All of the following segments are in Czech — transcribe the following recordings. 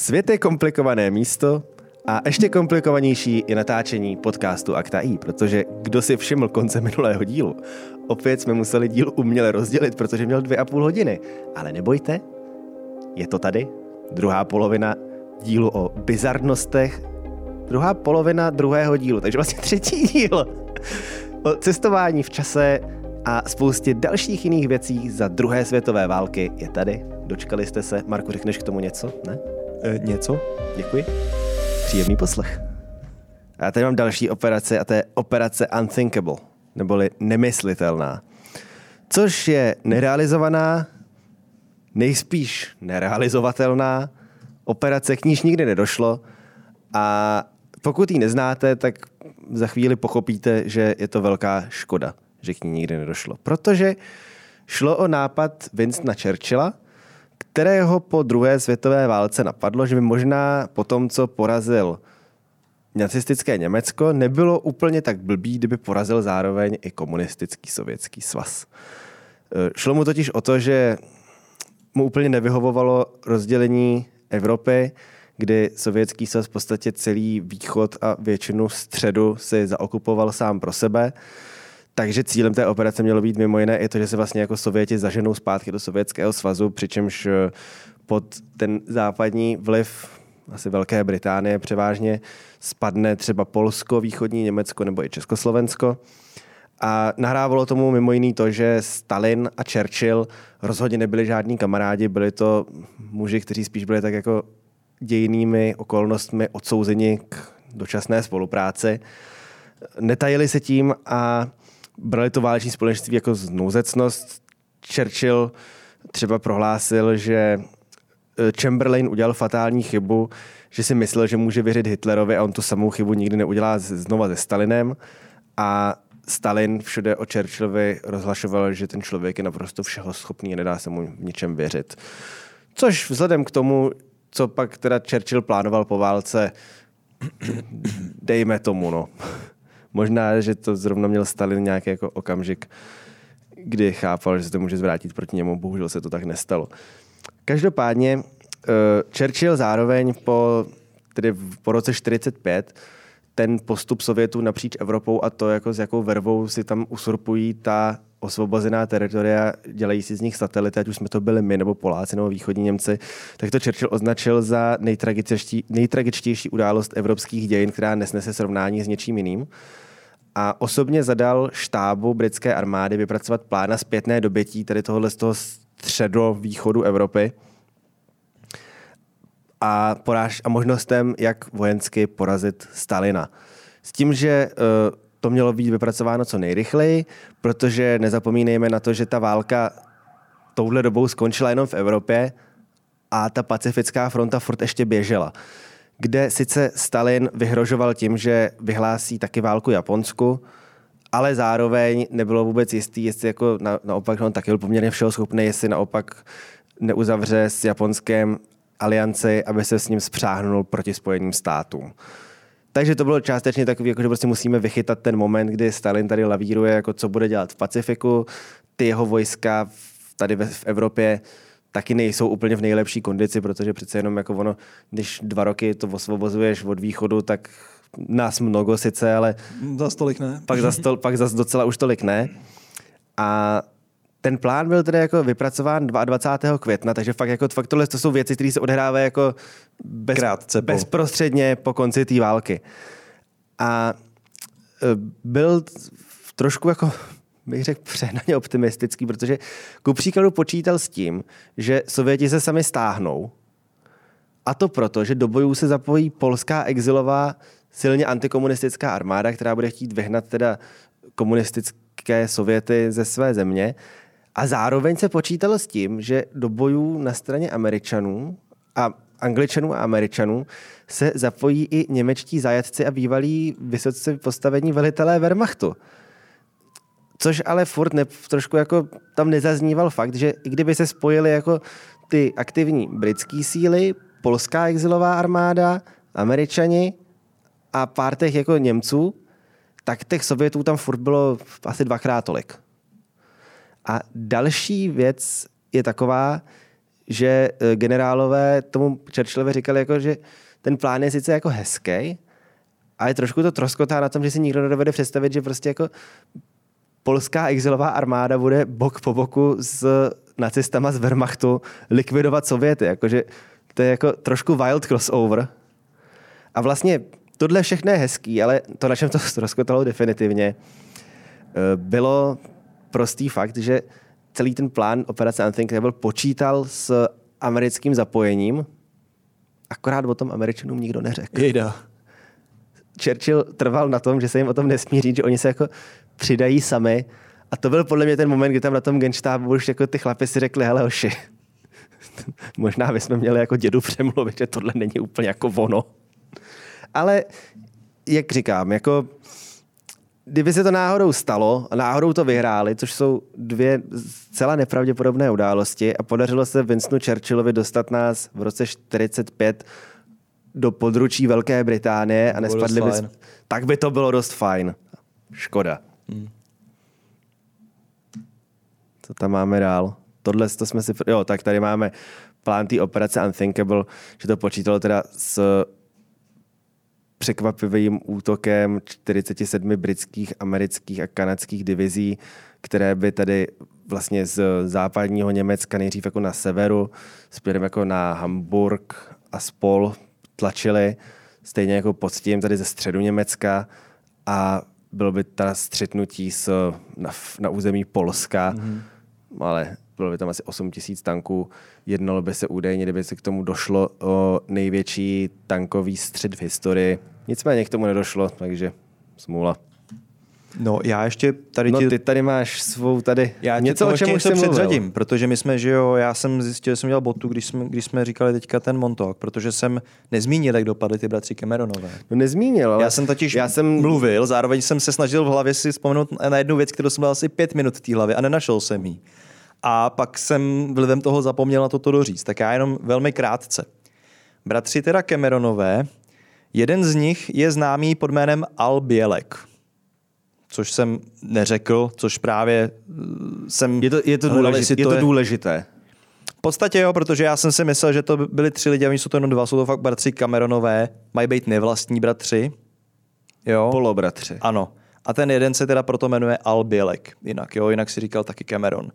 Svět je komplikované místo a ještě komplikovanější je natáčení podcastu Akta I, protože kdo si všiml konce minulého dílu, opět jsme museli díl uměle rozdělit, protože měl dvě a půl hodiny. Ale nebojte, je to tady, druhá polovina dílu o bizarnostech, druhá polovina druhého dílu, takže vlastně třetí díl o cestování v čase a spoustě dalších jiných věcí za druhé světové války je tady. Dočkali jste se. Marku, řekneš k tomu něco? Ne? E, něco? Děkuji. Příjemný poslech. A já tady mám další operaci a to je operace Unthinkable, neboli nemyslitelná. Což je nerealizovaná, nejspíš nerealizovatelná operace, k níž nikdy nedošlo a pokud ji neznáte, tak za chvíli pochopíte, že je to velká škoda, že k ní nikdy nedošlo. Protože šlo o nápad Winstona Churchilla, kterého po druhé světové válce napadlo, že by možná po tom, co porazil nacistické Německo, nebylo úplně tak blbý, kdyby porazil zároveň i komunistický sovětský svaz. E, šlo mu totiž o to, že mu úplně nevyhovovalo rozdělení Evropy, kdy sovětský svaz v podstatě celý východ a většinu středu si zaokupoval sám pro sebe. Takže cílem té operace mělo být mimo jiné i to, že se vlastně jako Sověti zaženou zpátky do Sovětského svazu, přičemž eh, pod ten západní vliv asi Velké Británie převážně spadne třeba Polsko, východní Německo nebo i Československo. A nahrávalo tomu mimo jiný to, že Stalin a Churchill rozhodně nebyli žádní kamarádi, byli to muži, kteří spíš byli tak jako dějinými okolnostmi odsouzeni k dočasné spolupráci. Netajili se tím a brali to váleční společenství jako znouzecnost. Churchill třeba prohlásil, že eh, Chamberlain udělal fatální chybu, že si myslel, že může věřit Hitlerovi a on tu samou chybu nikdy neudělá znova se Stalinem. A Stalin všude o Churchillovi rozhlašoval, že ten člověk je naprosto všeho schopný a nedá se mu v ničem věřit. Což vzhledem k tomu, co pak teda Churchill plánoval po válce, dejme tomu, no. Možná, že to zrovna měl Stalin nějaký jako okamžik, kdy chápal, že se to může zvrátit proti němu. Bohužel se to tak nestalo. Každopádně uh, Churchill zároveň po, tedy po roce 45 ten postup Sovětů napříč Evropou a to, jako s jakou vervou si tam usurpují ta osvobozená teritoria, dělají si z nich satelity, ať už jsme to byli my, nebo Poláci, nebo východní Němci, tak to Churchill označil za nejtragičtější událost evropských dějin, která nesnese srovnání s něčím jiným. A osobně zadal štábu britské armády vypracovat plán na zpětné dobytí tady tohohle z toho středovýchodu Evropy a, poráž, a možnostem, jak vojensky porazit Stalina. S tím, že uh, to mělo být vypracováno co nejrychleji, protože nezapomínejme na to, že ta válka touhle dobou skončila jenom v Evropě a ta pacifická fronta furt ještě běžela. Kde sice Stalin vyhrožoval tím, že vyhlásí taky válku Japonsku, ale zároveň nebylo vůbec jistý, jestli jako na, naopak on taky byl poměrně všeho schopný, jestli naopak neuzavře s Japonskem alianci, aby se s ním spřáhnul proti Spojeným státům. Takže to bylo částečně takový, jako že prostě musíme vychytat ten moment, kdy Stalin tady lavíruje, jako co bude dělat v Pacifiku. Ty jeho vojska tady v Evropě taky nejsou úplně v nejlepší kondici, protože přece jenom jako ono, když dva roky to osvobozuješ od východu, tak nás mnoho sice, ale... Za tolik ne. Pak za, stol, pak za docela už tolik ne. A ten plán byl tedy jako vypracován 22. května, takže fakt, jako, fakt tohle to jsou věci, které se odehrávají jako bez, Krátce po. bezprostředně po konci té války. A e, byl trošku jako bych řekl přehnaně optimistický, protože ku příkladu počítal s tím, že Sověti se sami stáhnou a to proto, že do bojů se zapojí polská exilová silně antikomunistická armáda, která bude chtít vyhnat teda komunistické Sověty ze své země a zároveň se počítalo s tím, že do bojů na straně Američanů a Angličanů a Američanů se zapojí i němečtí zajatci a bývalí vysoce postavení velitelé Wehrmachtu. Což ale furt ne, trošku jako tam nezazníval fakt, že i kdyby se spojily jako ty aktivní britské síly, polská exilová armáda, američani a pár těch jako Němců, tak těch Sovětů tam furt bylo asi dvakrát tolik. A další věc je taková, že eh, generálové tomu Churchillovi říkali, jako, že ten plán je sice jako hezký, ale trošku to troskotá na tom, že si nikdo nedovede představit, že prostě jako polská exilová armáda bude bok po boku s nacistama z Wehrmachtu likvidovat Sověty. Jakože to je jako trošku wild crossover. A vlastně tohle všechno je hezký, ale to, na čem to rozkotalo definitivně, eh, bylo prostý fakt, že celý ten plán operace Unthinkable počítal s americkým zapojením, akorát o tom američanům nikdo neřekl. Jejda. Churchill trval na tom, že se jim o tom nesmí říct, že oni se jako přidají sami. A to byl podle mě ten moment, kdy tam na tom genštábu už jako ty chlapi si řekli, hele hoši, možná bychom měli jako dědu přemluvit, že tohle není úplně jako ono. Ale jak říkám, jako kdyby se to náhodou stalo a náhodou to vyhráli, což jsou dvě zcela nepravděpodobné události a podařilo se Winstonu Churchillovi dostat nás v roce 45 do područí Velké Británie a nespadli by, tak by to bylo dost fajn. Škoda. Hmm. Co tam máme dál? Tohle to jsme si... Jo, tak tady máme plán té operace Unthinkable, že to počítalo teda s překvapivým útokem 47 britských, amerických a kanadských divizí, které by tady vlastně z západního Německa nejdřív jako na severu, směrem jako na Hamburg a spol tlačili, stejně jako pod tím tady ze středu Německa a bylo by ta střetnutí s, na, na území Polska, mm-hmm. ale bylo by tam asi 8 tisíc tanků. Jednalo by se údajně, kdyby se k tomu došlo o největší tankový střed v historii. Nicméně k tomu nedošlo, takže smůla. No, já ještě tady no, ti... ty tady máš svou tady já něco, o čem už jsem předřadím, mluvil. protože my jsme, že jo, já jsem zjistil, že jsem dělal botu, když jsme, když jsme říkali teďka ten Montauk, protože jsem nezmínil, jak dopadly ty bratři Cameronové. No nezmínil, ale... Já jsem totiž já jsem... mluvil, zároveň jsem se snažil v hlavě si vzpomenout na jednu věc, kterou jsem dal asi pět minut v té hlavě a nenašel jsem ji. A pak jsem vlivem toho zapomněl na toto doříct. Tak já jenom velmi krátce. Bratři teda Cameronové, jeden z nich je známý pod jménem Al Bielek což jsem neřekl, což právě eh, jsem... Je to, je to, důležité, to je to důležité. V podstatě jo, protože já jsem si myslel, že to byli tři lidi, a oni jsou to jenom dva, jsou to fakt bratři Cameronové, mají být nevlastní bratři. Jo? Polobratři. Ano. A ten jeden se teda proto jmenuje Al Bielek, jinak, jo, jinak si říkal taky Cameron.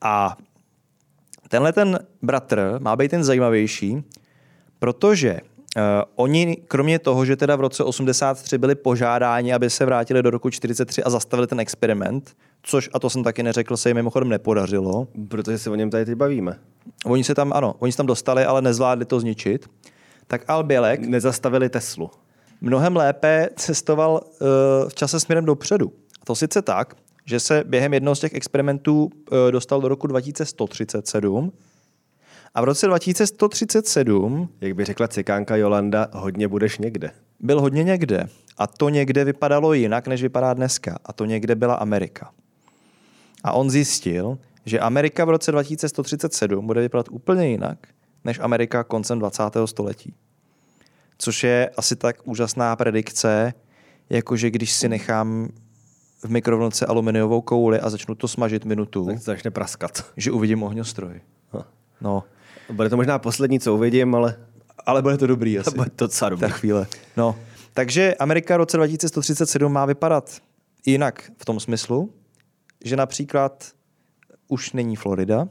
A tenhle ten bratr má být ten zajímavější, protože Uh, oni, kromě toho, že teda v roce 83 byli požádáni, aby se vrátili do roku 43 a zastavili ten experiment, což, a to jsem taky neřekl, se jim mimochodem nepodařilo. Protože se o něm tady teď bavíme. Oni se tam, ano, oni se tam dostali, ale nezvládli to zničit. Tak Al Bělek... Nezastavili Teslu. Mnohem lépe cestoval uh, v čase směrem dopředu. A to sice tak, že se během jednoho z těch experimentů uh, dostal do roku 2137, a v roce 2137... Jak by řekla cikánka Jolanda, hodně budeš někde. Byl hodně někde. A to někde vypadalo jinak, než vypadá dneska. A to někde byla Amerika. A on zjistil, že Amerika v roce 2137 bude vypadat úplně jinak, než Amerika koncem 20. století. Což je asi tak úžasná predikce, jakože když si nechám v mikrovlnce aluminiovou kouli a začnu to smažit minutu. Tak začne praskat. Že uvidím ohňostroj. No. Bude to možná poslední, co uvidím, ale... Ale bude to dobrý asi. Bude to docela dobrý. Ta chvíle. No. Takže Amerika v roce 2137 má vypadat jinak v tom smyslu, že například už není Florida.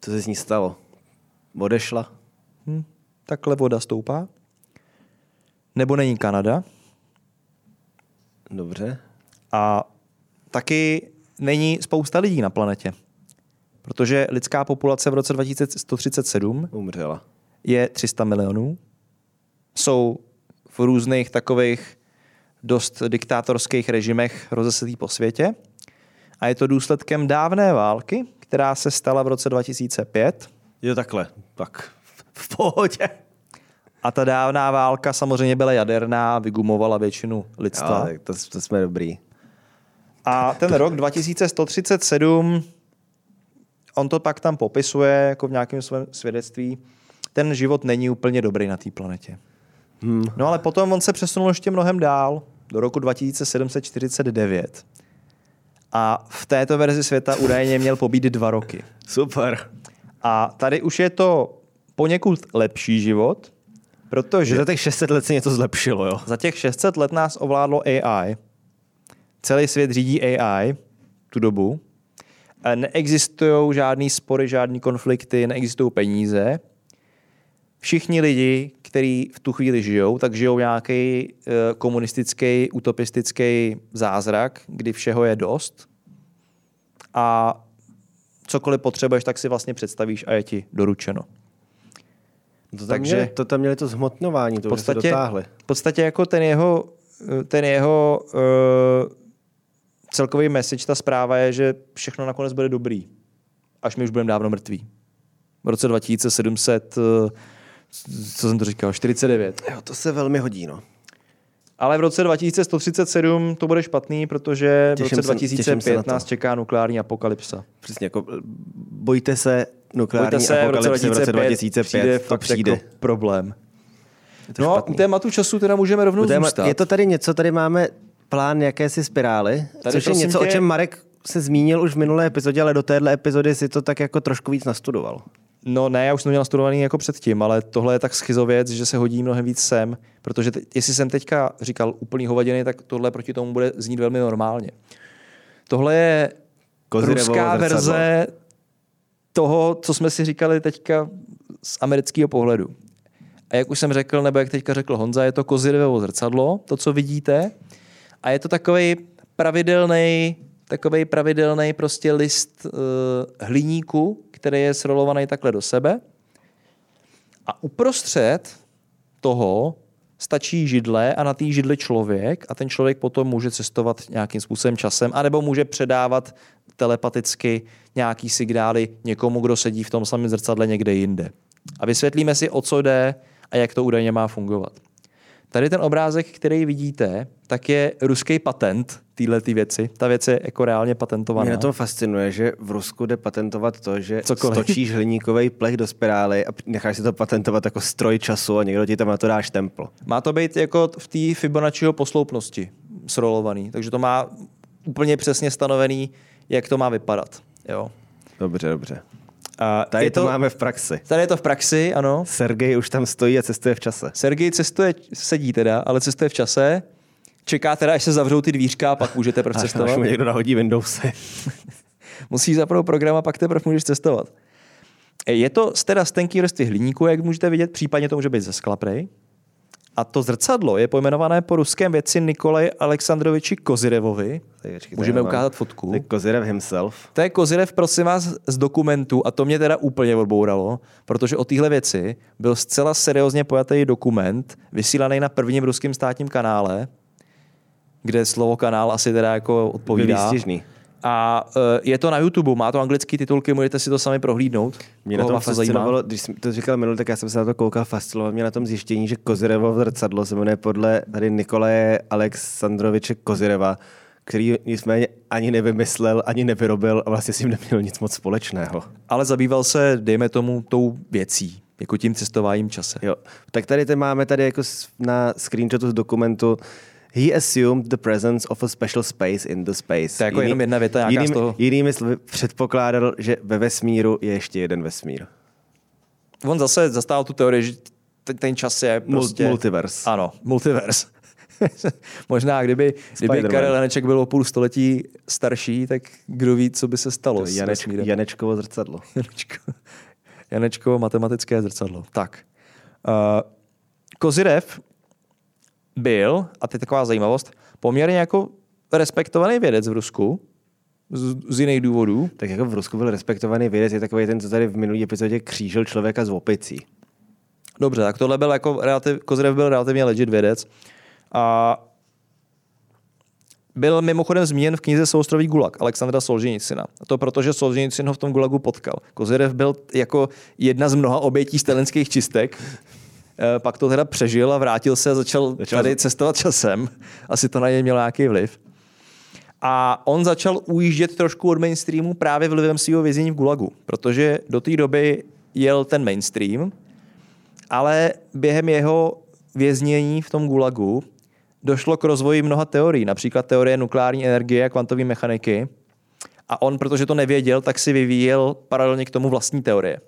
Co se s ní stalo? Odešla? Hm, takhle voda stoupá. Nebo není Kanada. Dobře. A taky není spousta lidí na planetě protože lidská populace v roce 2137 umřela. Je 300 milionů. Jsou v různých takových dost diktátorských režimech rozesetý po světě. A je to důsledkem dávné války, která se stala v roce 2005. Je takhle, tak v pohodě. A ta dávná válka samozřejmě byla jaderná, vygumovala většinu lidstva. Jo, to, to jsme dobrý. A ten rok 2137 on to pak tam popisuje jako v nějakém svém svědectví. Ten život není úplně dobrý na té planetě. Hmm. No ale potom on se přesunul ještě mnohem dál, do roku 2749. A v této verzi světa údajně měl pobít dva roky. Super. A tady už je to poněkud lepší život, protože Že za těch 600 let se něco zlepšilo, jo? za těch 600 let nás ovládlo AI. Celý svět řídí AI tu dobu. Neexistují žádný spory, žádný konflikty, neexistují peníze. Všichni lidi, kteří v tu chvíli žijou, tak žijou nějaký e, komunistický, utopistický zázrak, kdy všeho je dost. A cokoliv potřebuješ, tak si vlastně představíš a je ti doručeno. To tam, Takže- měli, to tam měli to zhmotňování, to v už se podstatě, dotáhli. v podstatě jako ten jeho, ten jeho uh, celkový message, ta zpráva je, že všechno nakonec bude dobrý. Až my už budeme dávno mrtví. V roce 2700, uh, co jsem to říkal, 49. Jo, to se velmi hodí, no. Ale v roce 2137 to bude špatný, protože v Těším roce se na 2005 to. nás čeká nukleární apokalypsa. Přesně, jako bojte se nukleární Bojte se, v roce apokalypsy v roce 2005 2005, přijde to přijde. Jako problém. to No špatný. tématu času teda můžeme rovnou téma- zůstat. Je to tady něco, tady máme plán jakési spirály, Tady což je něco, tě- o čem Marek se zmínil už v minulé epizodě, ale do téhle epizody si to tak jako trošku víc nastudoval. No ne, já už jsem to měl studovaný jako předtím, ale tohle je tak schizověc, že se hodí mnohem víc sem, protože te, jestli jsem teďka říkal úplný hovadiny, tak tohle proti tomu bude znít velmi normálně. Tohle je Kozirevovo ruská zrcadlo. verze toho, co jsme si říkali teďka z amerického pohledu. A jak už jsem řekl, nebo jak teďka řekl Honza, je to kozirevovo zrcadlo, to, co vidíte. A je to takový pravidelný, takový pravidelný prostě list uh, hliníku, který je srolovaný takhle do sebe. A uprostřed toho stačí židle a na té židli člověk a ten člověk potom může cestovat nějakým způsobem časem anebo může předávat telepaticky nějaký signály někomu, kdo sedí v tom samém zrcadle někde jinde. A vysvětlíme si, o co jde a jak to údajně má fungovat. Tady ten obrázek, který vidíte, tak je ruský patent téhle ty věci. Ta věc je jako reálně patentovaná. Mě na tom fascinuje, že v Rusku jde patentovat to, že Cokoliv. stočíš hliníkový plech do spirály a necháš si to patentovat jako stroj času a někdo ti tam na to dá štempl. Má to být jako v té Fibonacciho posloupnosti srolovaný, takže to má úplně přesně stanovený, jak to má vypadat. Jo. Dobře, dobře. A Tady je to, to máme v praxi. Tady je to v praxi, ano. Sergej už tam stojí a cestuje v čase. Sergej cestuje, sedí teda, ale cestuje v čase. Čeká teda, až se zavřou ty dvířka a pak může teprve cestovat. až mu někdo nahodí Windowsy. Musíš zapnout program a pak teprve můžeš cestovat. Je to z teda z tenký vrstvy hliníku, jak můžete vidět, případně to může být ze skla prej. A to zrcadlo je pojmenované po ruském vědci Nikolaj Alexandroviči Kozirevovi. Počkej, Můžeme mám- ukázat fotku. To je Kozirev himself. To je Kozirev, prosím vás, z dokumentu a to mě teda úplně odbouralo, protože o téhle věci byl zcela seriózně pojatý dokument, vysílaný na prvním ruském státním kanále, kde slovo kanál asi teda jako odpovídá. Výstižný. A uh, je to na YouTube, má to anglické titulky, můžete si to sami prohlídnout. Mě na tom fascinovalo, když jsem to říkal minule, tak já jsem se na to koukal, fascinovalo mě na tom zjištění, že Kozirevo zrcadlo se jmenuje podle tady Nikolaje Alexandroviče Kozireva, který nicméně ani nevymyslel, ani nevyrobil a vlastně s tím neměl nic moc společného. Ale zabýval se, dejme tomu, tou věcí, jako tím cestováním čase. Jo. Tak tady te máme tady jako na screenshotu z dokumentu He assumed the presence of a special space in the space. To je jako jenom jedna věta, nějaká jinými, z toho. Jinými slovy předpokládal, že ve vesmíru je ještě jeden vesmír. On zase zastával tu teorii, že ten, ten čas je prostě... multiverse. Ano, multiverse. Možná, kdyby, kdyby. Karel Janeček byl o půl století starší, tak kdo ví, co by se stalo To s Janeč, vesmírem. Janečkovo zrcadlo. Janečko, Janečko matematické zrcadlo. Tak. Uh, Kozirev byl, a teď taková zajímavost, poměrně jako respektovaný vědec v Rusku, z, z jiných důvodů. Tak jako v Rusku byl respektovaný vědec, je takový ten, co tady v minulý epizodě křížil člověka z opicí. Dobře, tak tohle byl jako relativ, Kozirev byl relativně legit vědec. A byl mimochodem zmíněn v knize Soustrový gulag Alexandra Solženicina. A to proto, že Solženicin ho v tom gulagu potkal. Kozirev byl jako jedna z mnoha obětí stalinských čistek. Eh, Pak to teda přežil a vrátil se a začal, Začal- tady cestovat časem. Asi to na něj mělo nějaký vliv. A on začal ujíždět trošku od mainstreamu právě vlivem svého vězení v Gulagu, protože do té doby jel ten mainstream, ale během jeho věznění v tom Gulagu došlo k rozvoji mnoha teorií, například teorie nukleární energie a kvantové mechaniky. A on, protože to nevěděl, tak si vyvíjel paralelně k tomu vlastní teorie.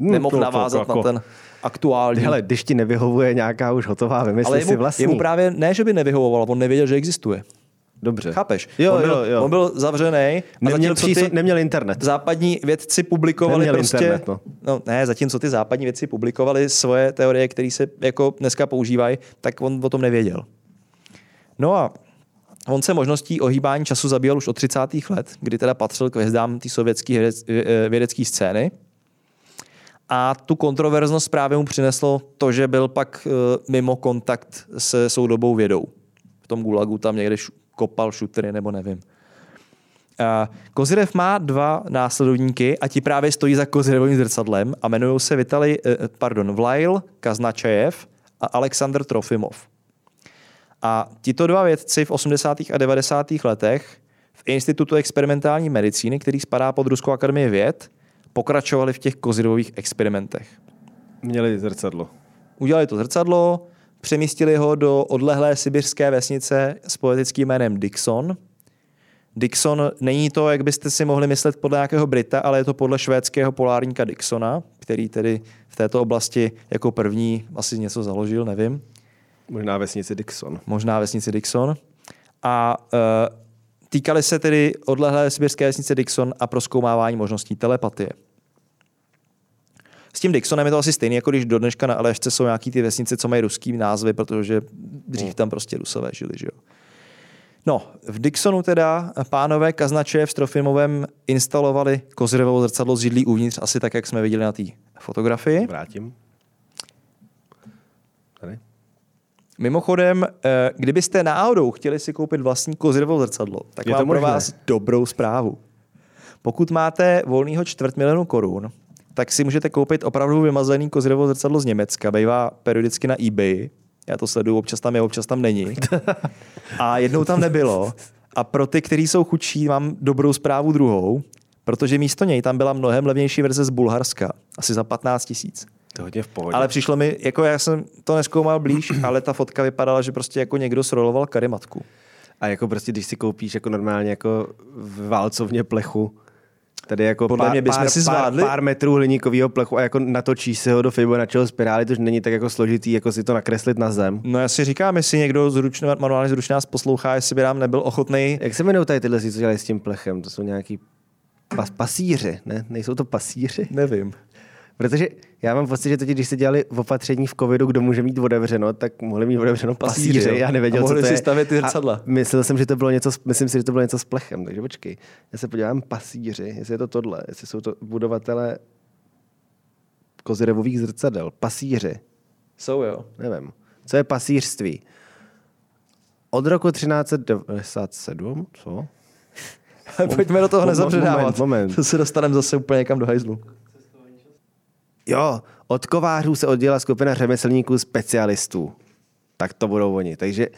Nemohl to- to navázat jako- na ten aktuální. Hele, když ti nevyhovuje nějaká už hotová, vymysli ale si jemu, vlastní. jemu právě ne, že by nevyhovoval, on nevěděl, že existuje. Dobře. Chápeš? Jo, on, byl, jo, jo. on byl zavřený a Neměl, zatímco přístup, ty neměl internet. západní vědci publikovali Neměl prostě... internet, no. no. ne, zatímco ty západní vědci publikovali svoje teorie, které se jako dneska používají, tak on o tom nevěděl. No a on se možností ohýbání času zabýval už od 30. let, kdy teda patřil k hvězdám té sovětské vědec, vědecké scény. A tu kontroverznost právě mu přineslo to, že byl pak eh, mimo kontakt se soudobou vědou. V tom gulagu tam někde kopal šutry nebo nevím. Kozirev má dva následovníky a ti právě stojí za Kozirevovým zrcadlem a jmenují se Vitali, eh, pardon, Vlail Kaznačejev a Aleksandr Trofimov. A tito dva vědci v 80. a 90. letech v Institutu experimentální medicíny, který spadá pod Ruskou akademii věd, pokračovali v těch Kozirových experimentech. Měli zrcadlo. Udělali to zrcadlo, přemístili ho do odlehlé sibirské vesnice s poetickým jménem Dixon. Dixon není to, jak byste si mohli myslet podle nějakého Brita, ale je to podle švédského polárníka Dixona, který tedy v této oblasti jako první asi něco založil, nevím. Možná vesnici Dixon. Možná vesnici Dixon. A uh, týkali se tedy odlehlé sibirské vesnice Dixon a proskoumávání možností telepatie. S tím Dixonem je to asi stejný, jako když do dneška na Alešce jsou nějaký ty vesnice, co mají ruský názvy, protože dřív tam prostě rusové žili, že jo. No, v Dixonu teda pánové Kaznače v Strofimovém instalovali kozirevovo zrcadlo z židlí uvnitř, asi tak, jak jsme viděli na té fotografii. Vrátím. Tady. Mimochodem, eh, kdybyste náhodou chtěli si koupit vlastní kozirovo zrcadlo, tak Je to mám pro možné. vás dobrou zprávu. Pokud máte volného čtvrt milionu korun, tak si můžete koupit opravdu vymazaný kozirovo zrcadlo z Německa. Bývá periodicky na eBay. Já to sleduju, občas tam je, občas tam není. A jednou tam nebylo. A pro ty, kteří jsou chudší, mám dobrou zprávu druhou, protože místo něj tam byla mnohem levnější verze z Bulharska. Asi za 15 tisíc. To hodně v pohodě. Ale přišlo mi, jako já jsem to neskoumal blíž, ale ta fotka vypadala, že prostě jako někdo sroloval karimatku. A jako prostě, když si koupíš jako normálně jako v válcovně plechu, tady jako Podle pár, mě bychom pár, si zvládli- pár, pár metrů hliníkového plechu a jako natočíš si ho do Fibonacciho spirály, to už není tak jako složitý, jako si to nakreslit na zem. No já si říkám, jestli někdo zručně, manuálně zručně nás poslouchá, jestli by nám nebyl ochotný. Jak se jmenují tady tyhle, co dělají s tím plechem? To jsou nějaký pas, pasíři, ne? Nejsou to pasíři? Nevím. Protože já mám pocit, že totiž, když se dělali v opatření v covidu, kdo může mít otevřeno, tak mohli mít otevřeno jo. Já nevěděl, A mohli co to si je. stavět ty A zrcadla. myslel jsem, že to bylo něco, myslím si, že to bylo něco s plechem, takže počkej. Já se podívám pasíři, jestli je to tohle, jestli jsou to budovatele kozirevových zrcadel. Pasíři, Jsou jo. nevím. Co je pasířství? Od roku 1397, co? Pojďme do toho nezapředávat. moment, moment. To se dostaneme zase úplně někam do hajzlu. Jo, od kovářů se oddělila skupina řemeslníků specialistů. Tak to budou oni. Takže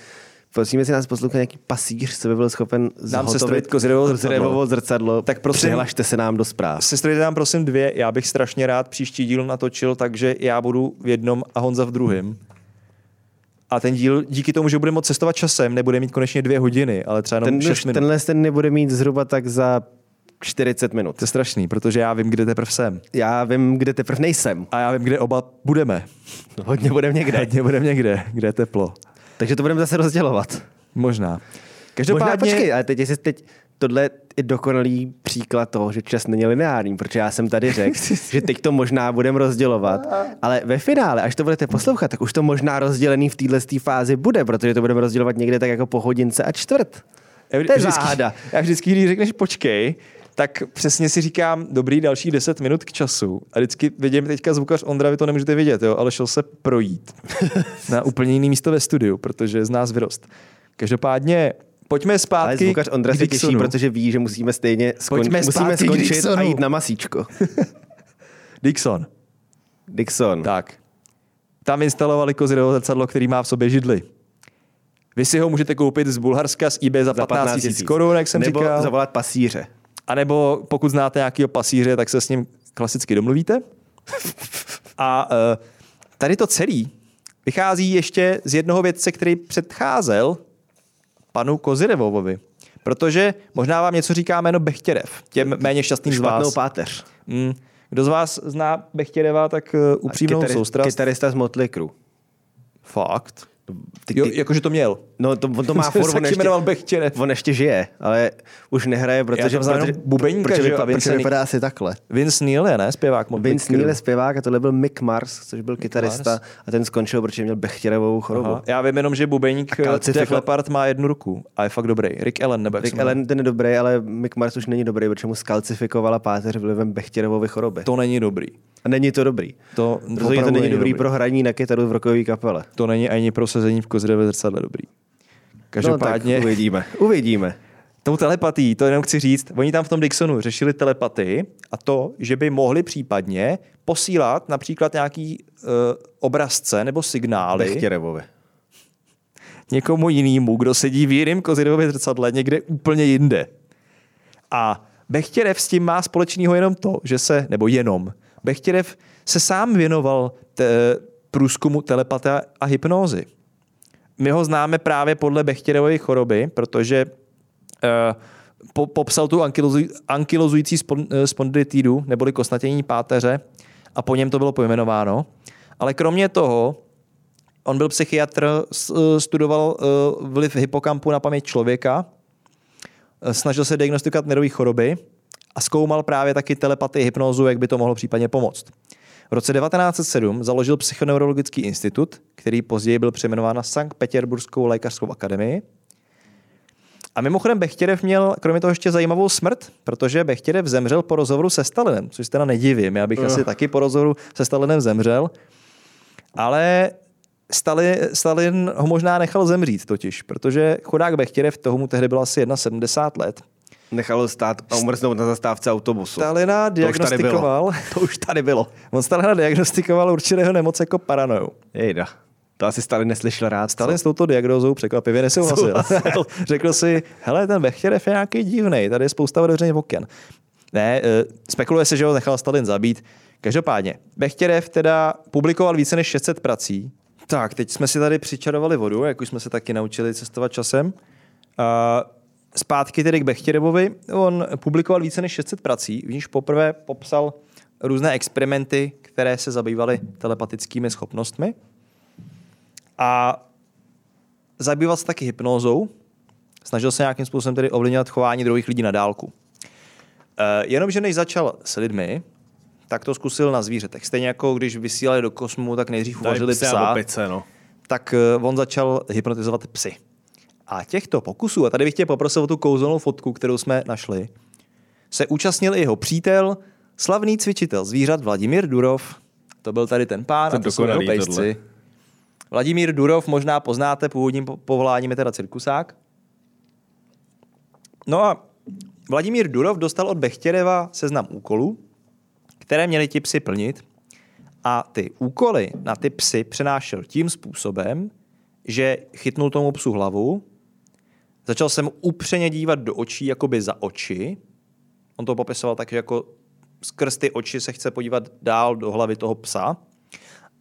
prosím, jestli nás poslouchá nějaký pasíř, co by byl schopen sestrojit kozirevovo zrcadlo. kozirevovo zrcadlo, Tak prosím- přihlašte se nám do zpráv. Sestrojte nám prosím dvě, já bych strašně rád příští díl natočil, takže já budu v jednom a Honza v druhém. A ten díl, díky tomu, že bude moct cestovat časem, nebude mít konečně dvě hodiny, ale třeba jenom Ten, šest minut. tenhle ten nebude mít zhruba tak za 40 minut. To je strašný, protože já vím, kde teprve jsem. Já vím, kde teprve nejsem. A já vím, kde oba budeme. Hodně budeme někde. Kde budeme někde, kde je teplo. Takže to budeme zase rozdělovat. Možná. Možná Každopádně, počkej, ale teď, jestli teď tohle je dokonalý příklad toho, že čas není lineární, protože já jsem tady řekl, že teď to možná budeme rozdělovat, ale ve finále, až to budete poslouchat, tak už to možná rozdělený v téhle fázi bude, protože to budeme rozdělovat někde tak jako po hodince a čtvrt. já To je vždycky, záhada. já vždycky, když řekneš počkej, tak přesně si říkám, dobrý, další 10 minut k času. A vždycky vidím teďka zvukař Ondra, vy to nemůžete vidět, jo, ale šel se projít na úplně jiný místo ve studiu, protože z nás vyrost. Každopádně, pojďme Ale zpátky zvukař Ondra se těší, protože ví, že musíme stejně skon- Pojďme musíme skončit a jít na masíčko. Dixon, Dixon. tak. Tam instalovali kozirovo zrcadlo, který má v sobě židli. Vy si ho můžete koupit z Bulharska z eBay za 15 000 korun, jak jsem Nebo říkal. zavolat pasíře. A nebo pokud znáte nějakého pasíře, tak se s ním klasicky domluvíte. A uh, tady to celý vychází ještě z jednoho vědce, který předcházel panu Kozirevovovi. Protože možná vám něco říká jméno Bechtěrev, těm méně šťastným z vás. páteř. Mm, Kdo z vás zná Bechtěreva, tak uh, upřímnou Kytari- soustrast. Kytarista z Motley Crue. Fakt. Ty, Jo, ty, jakože to měl. no to, on to má furt, on ještě, Bechtěrev. on ještě žije, ale už nehraje, protože, tam znám protože, bubeníka, protože, že jo, protože Vince vypadá asi takhle. Vince Neil je, ne? Zpěvák Vince. Neil je zpěvák a tohle byl Mick Mars, což byl kytarista Mars. a ten skončil, protože měl Bechtěrevou chorobu. Aha. Já vím jenom, že bubeník Def Leppard má jednu ruku a je fakt dobrý. Rick Allen, nebo Rick? Allen ten je dobrý, ale Mick Mars už není dobrý, protože mu skalcifikovala páteř vlivem Bechtěrevovy choroby. To není dobrý. A není to dobrý. To Rozhodně to opravdu není dobrý pro hraní na kytaru v rockové kapele. To není ani pro sezení v kozřevě zrcadle dobrý. Každopádně, No, tak uvidíme. Uvidíme. tou telepatí, to jenom chci říct, oni tam v tom Dixonu řešili telepatii a to, že by mohli případně posílat například nějaký uh, obrazce nebo signály Bechtěrevovi. někomu jinému, kdo sedí v jiném kozidově zrcadle někde úplně jinde. A Bechtěrev s tím má společného jenom to, že se, nebo jenom, Bechtěrev se sám věnoval te, průzkumu telepatia a hypnózy. My ho známe právě podle Bechtěrevovy choroby, protože uh, po, popsal tu ankylozu, ankylozující eh, spondylitidu, neboli kosnatění páteře, a po něm to bylo pojmenováno. Ale kromě toho, on byl psychiatr, studoval eh, vliv hypokampu na paměť člověka, snažil se diagnostikovat nervové choroby a zkoumal právě taky telepatii, hypnózu, jak by to mohlo případně pomoct. V roce 1907 založil Psychoneurologický institut, který později byl přejmenován na Sankt Petěrburskou lékařskou akademii. A mimochodem Bechtěrev měl kromě toho ještě zajímavou smrt, protože Bechtěrev zemřel po rozhovoru se Stalinem, což teda nedivím. Já bych Ugh. asi taky po rozhovoru se Stalinem zemřel. Ale Stalin, Stalin ho možná nechal zemřít totiž, protože chudák Bechtěrev, toho mu tehdy bylo asi 71 let, Nechalo stát a umrznout na zastávce autobusu. Stalina To už tady bylo. diagnostikoval, To už tady bylo. on Stalina diagnostikoval určitého nemoc jako paranoju. Jejda. To asi Stalin neslyšel rád. co? Stalin s touto diagnózou překvapivě nesouhlasil. Souhlasil. Řekl si, hele, ten Bechtěrev je nějaký divný, tady je spousta otevřených oken. Ne, eh, spekuluje se, že ho nechal Stalin zabít. Každopádně, Bechtěrev teda publikoval více než 600 prací. Tak, teď jsme si tady přičarovali vodu, jak už jsme se taky naučili cestovat časem. A zpátky tedy k Bechtěrevovi. On publikoval více než 600 prací, v níž poprvé popsal různé experimenty, které se zabývaly telepatickými schopnostmi. A zabýval se taky hypnózou. Snažil se nějakým způsobem tedy ovlivňovat chování druhých lidí na dálku. E, jenomže než začal s lidmi, tak to zkusil na zvířetech. Stejně jako když vysílali do kosmu, tak nejdřív uvařili psy a psa, opice, no. tak eh, on začal hypnotizovat psy. A těchto pokusů, a tady bych tě poprosil o tu kouzelnou fotku, kterou jsme našli, se účastnil i jeho přítel, slavný cvičitel zvířat Vladimír Durov. To byl tady ten pán, To a to jsou jeho pejsci. Vladimír Durov možná poznáte, původním po- povoláním je teda cirkusák. No a Vladimír Durov dostal od Bechtěreva seznam úkolů, které měli ti psy plnit a ty úkoly na ty psy přenášel tím způsobem, že chytnul tomu psu hlavu, začal se mu upřeně dívat do očí, jakoby za oči. On to popisoval tak, že jako skrz ty oči se chce podívat dál do hlavy toho psa.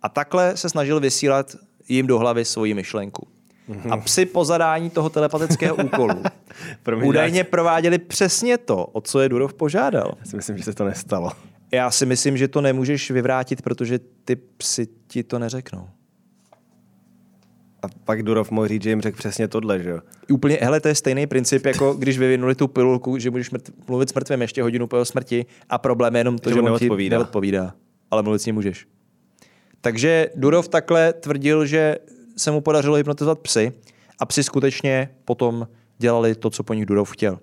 A takhle se snažil vysílat jim do hlavy svoji myšlenku. A psy po zadání toho telepatického úkolu údajně prováděli přesně to, o co je Durov požádal. Já si myslím, že se to nestalo. Já si myslím, že to nemůžeš vyvrátit, protože ty psy ti to neřeknou. A pak Durov mohl říct, že jim řekl přesně tohle, že jo? Úplně, hele, to je stejný princip, jako když vyvinuli tu pilulku, že můžeš mrt, mluvit s mrtvým ještě hodinu po jeho smrti a problém je jenom to, Že že, mu on neodpovídá. neodpovídá. Ale mluvit s ním můžeš. Takže Durov takhle tvrdil, že se mu podařilo hypnotizovat psy a psy skutečně potom dělali to, co po nich Durov chtěl.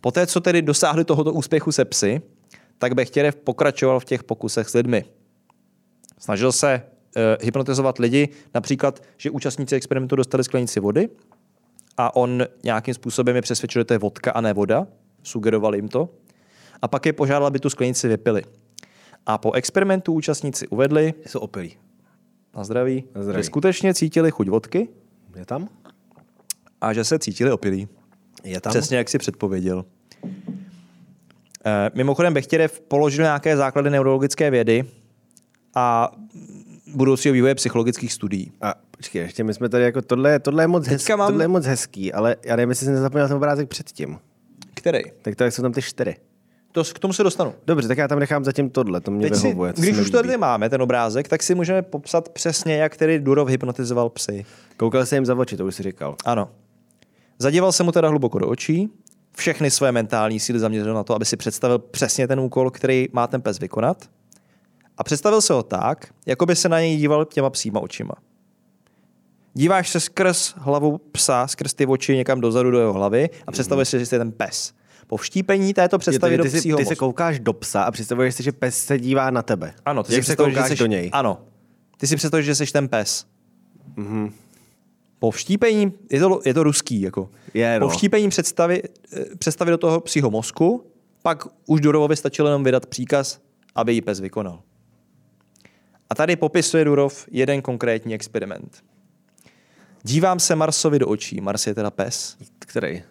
Poté, co tedy dosáhli tohoto úspěchu se psy, tak Bechtěrev pokračoval v těch pokusech s lidmi. Snažil se hypnotizovat lidi, například, že účastníci experimentu dostali sklenici vody a on nějakým způsobem je přesvědčil, že to je vodka a ne voda, sugeroval jim to, a pak je požádal, aby tu sklenici vypili. A po experimentu účastníci uvedli, Jsou opilí. na zdraví, Na zdraví. že skutečně cítili chuť vodky Je tam? a že se cítili opilí. Je tam? Přesně jak si předpověděl. Eh, Mimochodem Bechtěrev položil nějaké základy neurologické vědy a budoucího vývoje psychologických studií. A počkej, ještě my jsme tady jako, tohle, tohle, je moc hezký, Teďka mám- tohle je moc hezký, ale já nevím, jestli jsem nezapomněl ten obrázek předtím. Který? Tak to jak jsou tam ty čtyři. To, k tomu se dostanu. Dobře, tak já tam nechám zatím tohle, to mě Teď si, vyhovuje. se když už to tady máme, ten obrázek, tak si můžeme popsat přesně, jak tedy Durov hypnotizoval psy. Koukal jsem jim za oči, to už si říkal. Ano. Zadíval se mu teda hluboko do očí, všechny své mentální síly zaměřil na to, aby si představil přesně ten úkol, který má ten pes vykonat. A představil se ho tak, jako by se na něj díval těma psíma očima. Díváš se skrz hlavu psa, skrz ty oči někam dozadu do jeho hlavy a představuješ si, že jsi ten pes. Po vštípení této představy to, do ty, psího ty se mozku. koukáš do psa a představuješ si, že pes se dívá na tebe. Ano, ty Jak si se představíš, že koukáš jsi, do něj. Ano. Ty si představíš, že jsi ten pes. Mhm. Po vštípení, je to, je to ruský, jako. Je, no. Po vštípení představy, představy do toho psího mozku, pak už Durovovi stačilo jenom vydat příkaz, aby ji pes vykonal. A tady popisuje Durov jeden konkrétní experiment. Dívám se Marsovi do očí. Mars je teda pes. Který?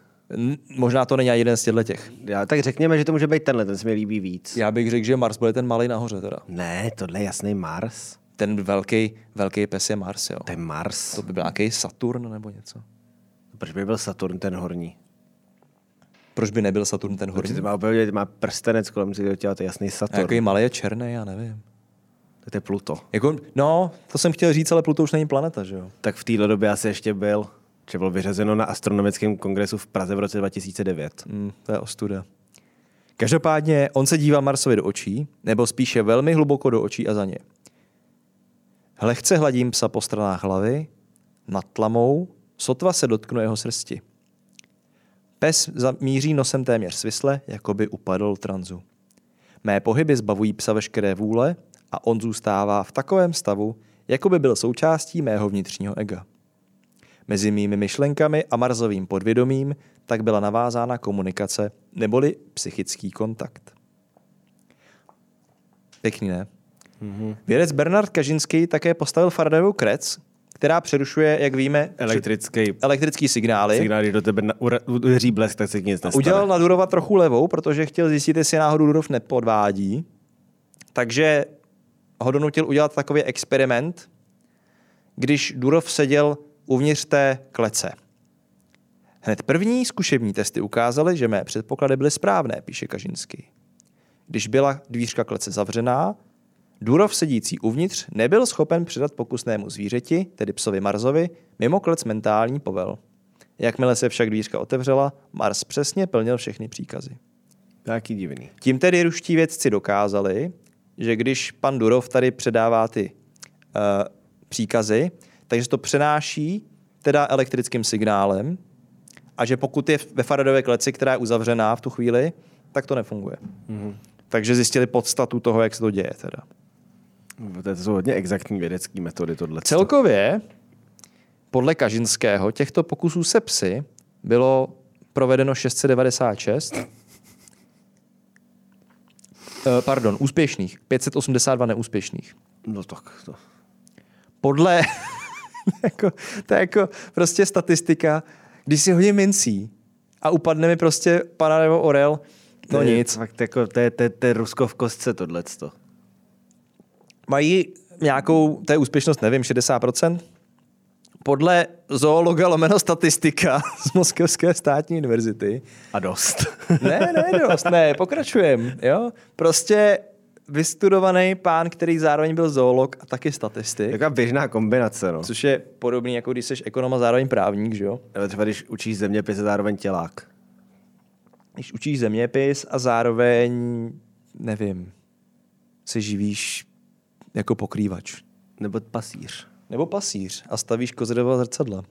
Možná to není ani jeden z těchto těch. Já, tak řekněme, že to může být tenhle, ten se mi líbí víc. Já bych řekl, že Mars bude ten malý nahoře teda. Ne, tohle je jasný Mars. Ten velký, velký pes je Mars, jo. To je Mars. To by byl nějaký Saturn nebo něco. Proč by byl Saturn ten horní? Proč by nebyl Saturn ten Protože horní? má, úplně, má prstenec kolem si dělat jasný A Saturn. Jaký malý je černý, já nevím. To je Pluto. Jako, no, to jsem chtěl říct, ale Pluto už není planeta, že jo? Tak v téhle době asi ještě byl, že bylo vyřazeno na astronomickém kongresu v Praze v roce 2009. Mm, to je ostuda. Každopádně on se dívá Marsovi do očí, nebo spíše velmi hluboko do očí a za ně. Lehce hladím psa po stranách hlavy, nad tlamou, sotva se dotknu jeho srsti. Pes zamíří nosem téměř svisle, jako by upadl tranzu. Mé pohyby zbavují psa veškeré vůle a on zůstává v takovém stavu, jako by byl součástí mého vnitřního ega. Mezi mými myšlenkami a Marzovým podvědomím tak byla navázána komunikace neboli psychický kontakt. Pěkný, ne? Mm-hmm. Vědec Bernard Kažinský také postavil Faradayovou krec, která přerušuje, jak víme, Elektrický elektrický signály. signál, když do tebe udeří blesk, tak se ti nic nestane. Udělal na Durova trochu levou, protože chtěl zjistit, jestli náhodou Durov nepodvádí. Takže ho donutil udělat takový experiment, když Durov seděl uvnitř té klece. Hned první zkušební testy ukázaly, že mé předpoklady byly správné, píše Kažinský. Když byla dvířka klece zavřená, Durov sedící uvnitř nebyl schopen předat pokusnému zvířeti, tedy psovi Marzovi, mimo klec mentální povel. Jakmile se však dvířka otevřela, Mars přesně plnil všechny příkazy. Nějaký divný. Tím tedy ruští vědci dokázali, že když pan Durov tady předává ty uh, příkazy, takže to přenáší teda elektrickým signálem a že pokud je ve Faradově kleci, která je uzavřená v tu chvíli, tak to nefunguje. Mm-hmm. Takže zjistili podstatu toho, jak se to děje teda. To jsou hodně exaktní vědecké metody tohle. Celkově, podle Kažinského, těchto pokusů se psy bylo provedeno 696. Eh, Pardon, úspěšných. 582 neúspěšných. No tak to. Podle, jako, to je jako prostě statistika, když si hodím mincí a upadne mi prostě pana nebo orel, no to je nic. Fakt jako, to je, to je, to je Rusko v kostce tohleto. Mají nějakou, to je úspěšnost, nevím, 60%? Podle zoologa lomeno statistika z Moskevské státní univerzity. A dost. Ne, ne, dost, ne, pokračujem, jo. Prostě vystudovaný pán, který zároveň byl zoolog a taky statistik, Taková běžná kombinace, no. což je podobný, jako když jsi ekonom a zároveň právník, že jo. Nebo třeba když učíš zeměpis a zároveň tělák. Když učíš zeměpis a zároveň, nevím, se živíš jako pokrývač. Nebo pasíř. Nebo pasíř a stavíš kozedová zrcadla.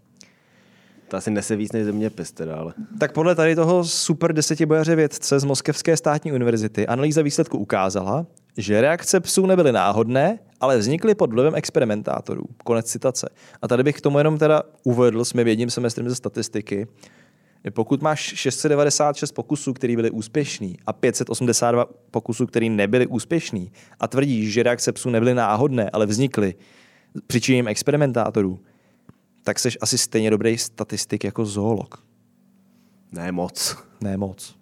To asi nese víc než zeměpis teda, ale... Tak podle tady toho super desetibojaře vědce z Moskevské státní univerzity analýza výsledku ukázala, že reakce psů nebyly náhodné, ale vznikly pod vlivem experimentátorů. Konec citace. A tady bych k tomu jenom teda uvedl s mým jedním semestrem ze statistiky, pokud máš 696 pokusů, které byly úspěšný a 582 pokusů, které nebyly úspěšný a tvrdíš, že reakce psů nebyly náhodné, ale vznikly přičiněním experimentátorů, tak jsi asi stejně dobrý statistik jako zoolog. Ne moc. Ne moc.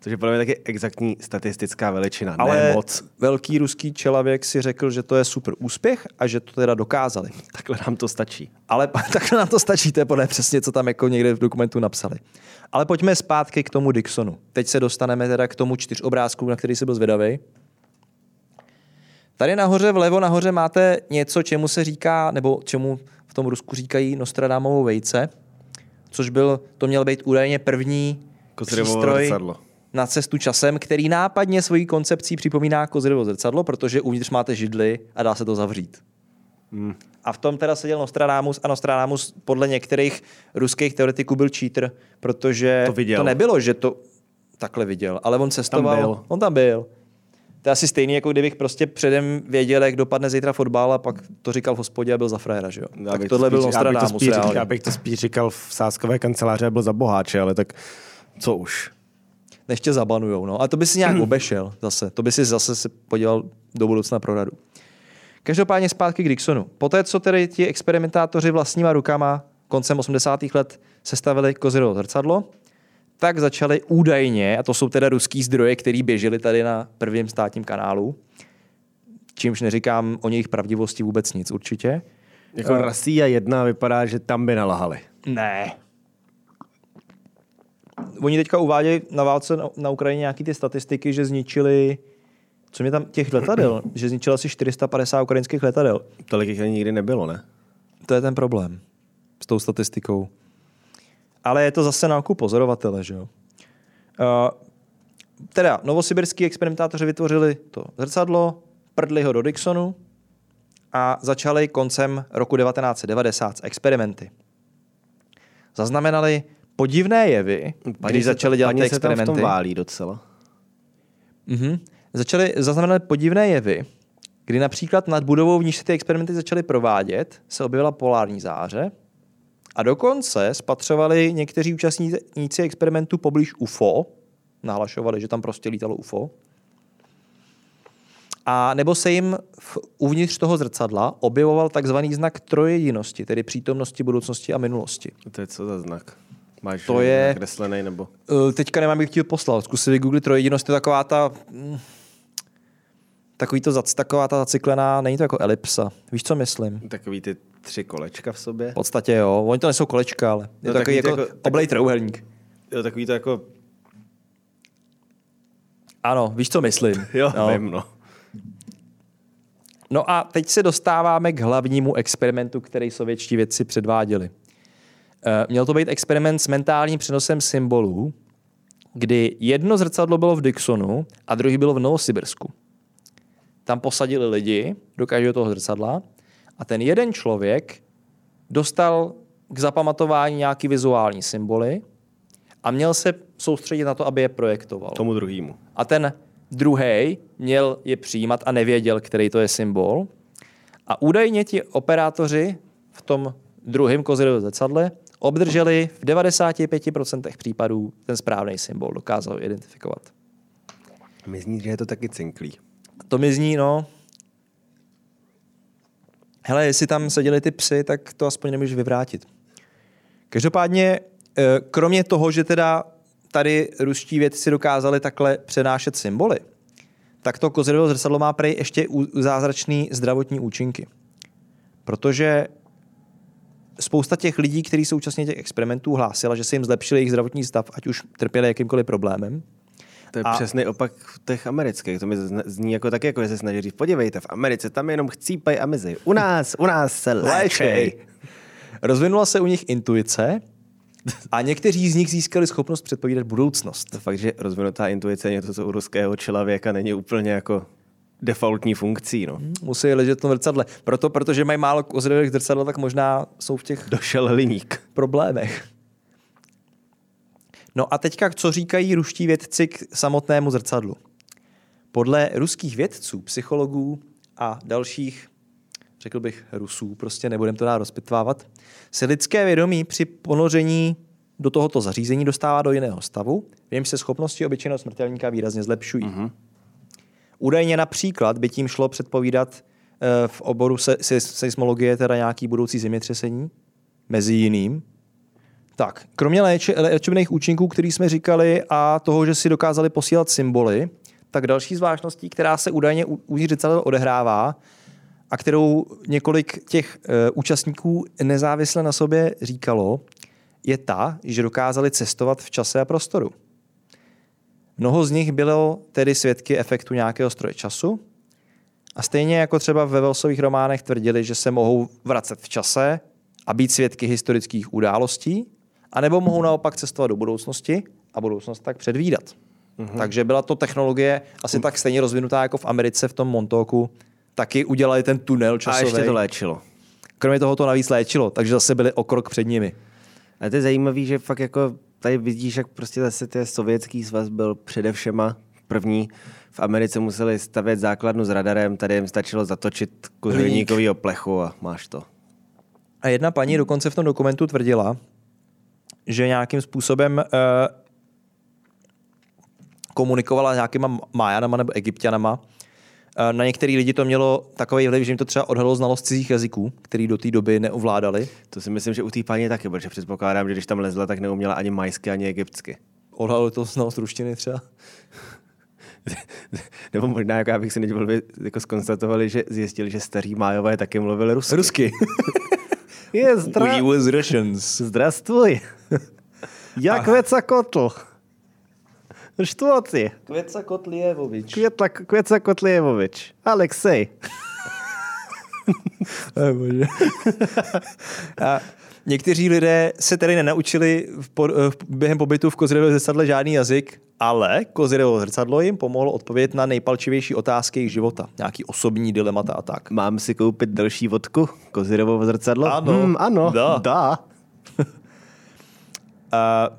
Což je podle mě taky exaktní statistická veličina, Ale ne moc. velký ruský čelavěk si řekl, že to je super úspěch a že to teda dokázali. Takhle nám to stačí. Ale takhle nám to stačí, to je podle přesně, co tam jako někde v dokumentu napsali. Ale pojďme zpátky k tomu Dixonu. Teď se dostaneme teda k tomu čtyř obrázku, na který jsi byl zvědavý. Tady nahoře vlevo nahoře máte něco, čemu se říká, nebo čemu v tom Rusku říkají Nostradamovo vejce, což byl, to měl být údajně první Kozyriovo přístroj zrcadlo. na cestu časem, který nápadně svojí koncepcí připomíná Kozyriovo zrcadlo, protože uvnitř máte židly a dá se to zavřít. Hmm. A v tom teda seděl Nostradamus a Nostradamus podle některých ruských teoretiků byl cheater, protože To viděl. to nebylo, že to takhle viděl, ale on cestoval. byl. On tam byl. To je asi stejný, jako kdybych prostě předem věděl, jak dopadne zítra fotbal a pak to říkal v hospodě a byl za frajera, že jo? Já tak tohle to byl spíš- já bych to Nostradamus spíš- reálně. Já bych to spíš říkal v sáskové kanceláři a byl za boháče, ale tak co už. Než tě zabanujou, no. A to by si nějak obešel zase. To by si zase se podíval do budoucna pro radu. Každopádně zpátky k Dixonu. Poté, co tedy ti experimentátoři vlastníma rukama koncem 80. let sestavili kozirovo zrcadlo, tak začali údajně, a to jsou teda ruský zdroje, který běželi tady na prvním státním kanálu, čímž neříkám o jejich pravdivosti vůbec nic určitě. Jako Eh. Rasía jedna vypadá, že tam by nalahali. Ne. Oni teďka uvádějí na válce na, na Ukrajině nějaký ty statistiky, že zničili, co mě tam, těch letadel, že zničili asi 450 ukrajinských letadel. Tolik jich ani nikdy nebylo, ne? To je ten problém s tou statistikou. Ale je to zase na oku pozorovatele, že jo. Uh, teda, novosibirský experimentátoři vytvořili to zrcadlo, prdli ho do Dixonu a začali koncem roku 1990 s experimenty. Zaznamenali podivné jevy, když se začali dělat paní ty se tam v experimenty. tom válí docela. Mhm. Začali zaznamenat podivné jevy, kdy například nad budovou, v níž se ty experimenty začaly provádět, se objevila polární záře a dokonce spatřovali někteří účastníci experimentu poblíž UFO, nahlašovali, že tam prostě lítalo UFO, a nebo se jim v, uvnitř toho zrcadla objevoval takzvaný znak trojedinosti, tedy přítomnosti, budoucnosti a minulosti. To je co za znak? Máš To je- nakreslený nebo... Uh, teďka nemám, bych ti to poslal. Zkus si vygooglit trojjedinost, to je taková ta... mm, Takový to, zac- taková ta zacyklená, není to jako elipsa. Víš, co myslím? Takový ty tři kolečka v sobě. V podstatě jo. Oni to nejsou kolečka, ale je No, to takový takový jako, to jako- oblej trouhelník. Jo, takový to jako... Ano, víš, co myslím. Jo, no. vím, no. no a teď se dostáváme k hlavnímu experimentu, který sovětští vědci předváděli. Eh, Měl to být experiment s mentálním přenosem symbolů, kdy jedno zrcadlo bylo v Dixonu a druhý bylo v Novosibirsku. Tam posadili lidi do každého toho zrcadla a ten jeden člověk dostal k zapamatování nějaký vizuální symboly a měl se soustředit na to, aby je projektoval. Tomu druhýmu. A ten druhý měl je přijímat a nevěděl, který to je symbol. A údajně ti operátoři v tom druhém kozirovém zrcadle obdrželi v 95% případů ten správný symbol, dokázal ho identifikovat. Mi zní, že je to taky cinklý. To mi zní, no. Hele, jestli tam seděli ty psy, tak to aspoň nemůžeš vyvrátit. Každopádně, eh, kromě toho, že teda tady ruští vědci dokázali takhle přenášet symboly, tak to kozirovo zrcadlo má prej ještě zázračný zdravotní účinky. Protože spousta těch lidí, kteří jsou účastní těch experimentů, hlásila, že se jim zlepšil jejich zdravotní stav, ať už trpěli jakýmkoliv problémem. To je A- přesný opak těch amerických. To mi zní jako taky, jako že se snaží říct, podívejte, v Americe tam jenom chcípaj a mizej. U nás, u nás se léčej. Rozvinula se u nich intuice a někteří z nich získali schopnost předpovídat budoucnost. To fakt, že rozvinutá intuice je něco, co u ruského člověka není úplně jako defaultní funkcí. No. Musí ležet v zrcadle. Proto, protože mají málo kozrových zrcadel, tak možná jsou v těch Došel hliník. problémech. No a teďka, co říkají ruští vědci k samotnému zrcadlu? Podle ruských vědců, psychologů a dalších, řekl bych Rusů, prostě nebudem to dál rozpitvávat, se lidské vědomí při ponoření do tohoto zařízení dostává do jiného stavu, v němž se schopnosti obyčejného smrtelníka výrazně zlepšují. Mm-hmm. Údajně například by tím šlo předpovídat eh, v oboru se, se, seismologie teda nějaký budoucí zemětřesení, mezi jiným, Tak, kromě léče, léčebných účinků, který jsme říkali, a toho, že si dokázali posílat symboly, tak další zvláštností, která se údajně u- zrcadel odehrává a kterou několik těch e, účastníků nezávisle na sobě říkalo, je ta, že dokázali cestovat v čase a prostoru. Mnoho z nich bylo tedy svědky efektu nějakého stroje času a stejně jako třeba ve Velsových románech tvrdili, že se mohou vracet v čase a být svědky historických událostí, anebo mohou naopak cestovat do budoucnosti a budoucnost tak předvídat. Mm-hmm. Takže byla to technologie asi tak stejně rozvinutá jako v Americe v tom Montoku. Taky udělali ten tunel A časový. ještě to léčilo. Kromě toho to navíc léčilo, takže zase byli o krok před nimi. A to je zajímavé, že fakt jako tady vidíš, jak prostě zase ten sovětský svaz byl předevšema první. V Americe museli stavět základnu s radarem, tady jim stačilo zatočit kuzelníkovýho plechu a máš to. A jedna paní dokonce v tom dokumentu tvrdila, že nějakým způsobem uh, komunikovala s nějakýma Májanama nebo Egyptianama. Uh, na některý lidi to mělo takový vliv, že jim to třeba odhalilo znalost cizích jazyků, který do té doby neovládali. To si myslím, že u té paní taky, protože předpokládám, že když tam lezla, tak neuměla ani majsky, ani egyptsky. Odhalilo to znalost ruštiny třeba. Nebo možná, jako já bych si nedělal, jako skonstatovali, že zjistili, že starí májové taky mluvili rusky. Rusky. Je, We zdra... was Russians. Veca Kotl. Što ty? Kvěca Kotlijevovič. Květla, Kvěca Kotlijevovič. Alexej. Oh, bože. A někteří lidé se tedy nenaučili v po, v, během pobytu v Kozirevo zrcadle žádný jazyk, ale Kozirevo zrcadlo jim pomohlo odpovědět na nejpalčivější otázky jejich života. Nějaký osobní dilemata a tak. Mám si koupit další vodku? Kozirovo zrcadlo? Ano. Hmm, ano. Dá. Dá. A,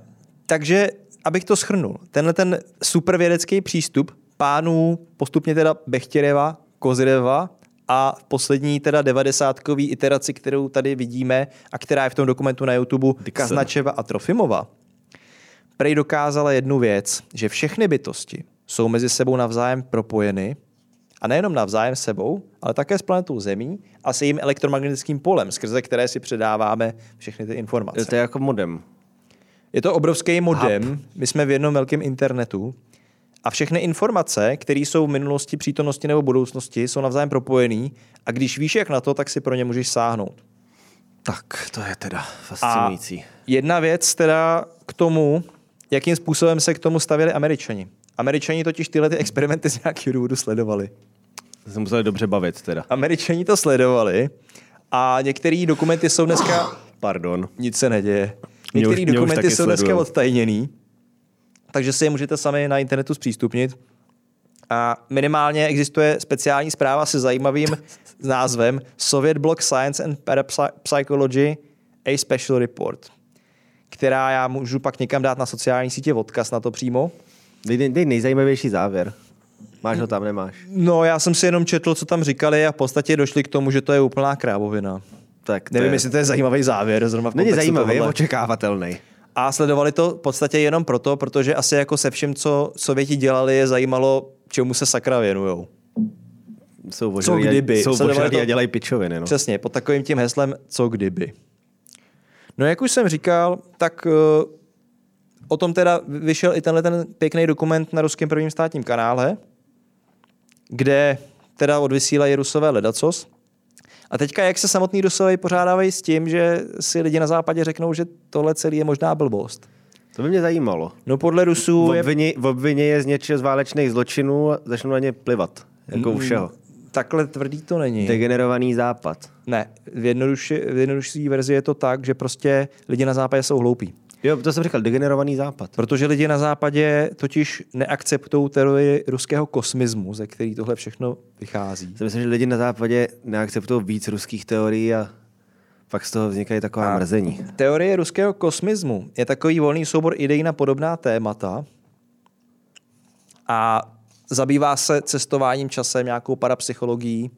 takže, abych to schrnul, tenhle ten supervědecký přístup pánů postupně teda Bechtěreva, Kozireva a v poslední teda devadesátkový iteraci, kterou tady vidíme a která je v tom dokumentu na YouTube Dixon. Kaznačeva a Trofimova, prej dokázala jednu věc, že všechny bytosti jsou mezi sebou navzájem propojeny a nejenom navzájem sebou, ale také s planetou Zemí a s jejím elektromagnetickým polem, skrze které si předáváme všechny ty informace. To je jako modem. Je to obrovský modem, my jsme v jednom velkém internetu a všechny informace, které jsou v minulosti, přítomnosti nebo budoucnosti, jsou navzájem propojený a když víš, jak na to, tak si pro ně můžeš sáhnout. Tak, to je teda A fascinující. jedna věc teda k tomu, jakým způsobem se k tomu stavěli američani. Američani totiž tyhle ty experimenty z nějakého důvodu sledovali. To se museli dobře bavit teda. Američani to sledovali a některé dokumenty jsou dneska Pardon. nic se neděje. Některé dokumenty jsou dneska sledujou. odtajněný, takže si je můžete sami na internetu zpřístupnit. A minimálně existuje speciální zpráva se zajímavým názvem Soviet Block Science and Parapsychology A Special Report, která já můžu pak někam dát na sociální sítě odkaz na to přímo. Dej, dej, nejzajímavější závěr. Máš ho tam, nemáš? No, já jsem si jenom četl, co tam říkali a v podstatě došli k tomu, že to je úplná krávovina. Tak to Nevím, je... jestli to je zajímavý závěr. Zrovna v Není zajímavý, je tohohle. očekávatelný. A sledovali to v podstatě jenom proto, protože asi jako se vším, co Sověti dělali, je zajímalo, čemu se sakra věnujou. Jsou Co kdyby? Jsou to- a dělají pičoviny. No. Přesně, pod takovým tím heslem, co kdyby. No jak už jsem říkal, tak uh, o tom teda vyšel i tenhle ten pěkný dokument na ruském prvním státním kanále, kde teda odvysílají Rusové ledacos. A teďka, jak se samotní Rusové pořádávají s tím, že si lidi na západě řeknou, že tohle celý je možná blbost. To by mě zajímalo. No podle Rusů je Obvině, obvině je z něčeho z válečných zločinů a začnou na ně plivat. Jako u všeho. Takhle tvrdý to není. Degenerovaný západ. Ne, v jednodušší, v jednodušší verzi je to tak, že prostě lidi na západě jsou hloupí. Jo, to jsem říkal, degenerovaný západ. Protože lidi na západě totiž neakceptují teorii ruského kosmismu, ze který tohle všechno vychází. Já myslím, že lidi na západě neakceptují víc ruských teorií a pak z toho vznikají taková A- mrzení. Teorie ruského kosmismu je takový volný soubor idej na podobná témata a zabývá se cestováním časem, nějakou parapsychologií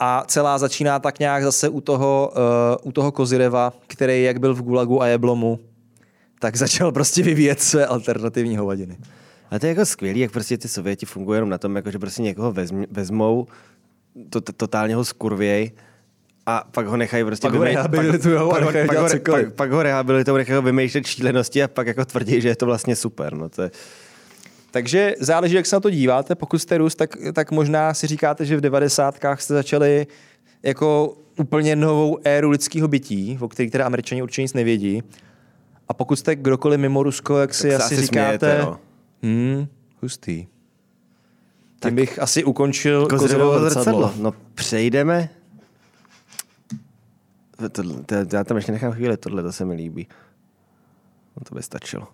a celá začíná tak nějak zase u toho, uh, u toho Kozireva, který jak byl v Gulagu a Jeblomu, tak začal prostě vyvíjet své alternativní hovadiny. A to je jako skvělý, jak prostě ty Sověti fungují jenom na tom, jako že prostě někoho vezm, vezmou, to, to, totálně ho skurvěj a pak ho nechají prostě Pak ho vymej- rehabilitujou a pak, nechají pak, ho, pak, pak ho rehabilitují, nechají ho vymýšlet šílenosti a pak jako tvrdí, že je to vlastně super. No to je, Takže záleží, jak se na to díváte. Pokud jste Rus, tak, tak možná si říkáte, že v devadesátkách jste začali jako úplně novou éru lidského bytí, o které teda američani určitě nic nevědí. A pokud jste kdokoliv mimo Rusko, jak si se asi, asi říkáte, smějete, no. hmm, hustý. Tím bych asi ukončil Kozirovo Kozirovo zrcadlo. No přejdeme. Tohle, to, já tam ještě nechám chvíli, tohle to se mi líbí. No to by stačilo.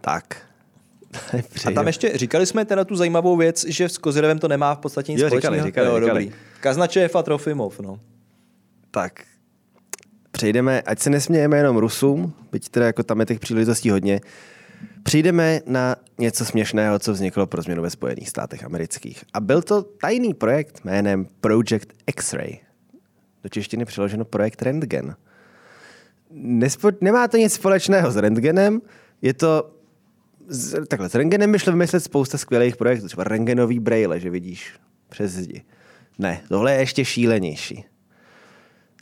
Tak. A tam ještě, říkali jsme teda tu zajímavou věc, že s Kozirevem to nemá v podstatě nic Jo, říkali, společného. říkali, jo, říkali. dobrý. Kaznačev a Trofimov, no. Tak. Přejdeme, ať se nesmějeme jenom Rusům, byť teda jako tam je těch příležitostí hodně, Přijdeme na něco směšného, co vzniklo pro změnu ve Spojených státech amerických. A byl to tajný projekt jménem Project X-Ray. Do češtiny přeloženo projekt Rentgen. Nespo, nemá to nic společného s Rentgenem, je to z, takhle, s Rentgenem by šlo vymyslet spousta skvělých projektů, třeba Rentgenový braille, že vidíš přes zdi. Ne, tohle je ještě šílenější.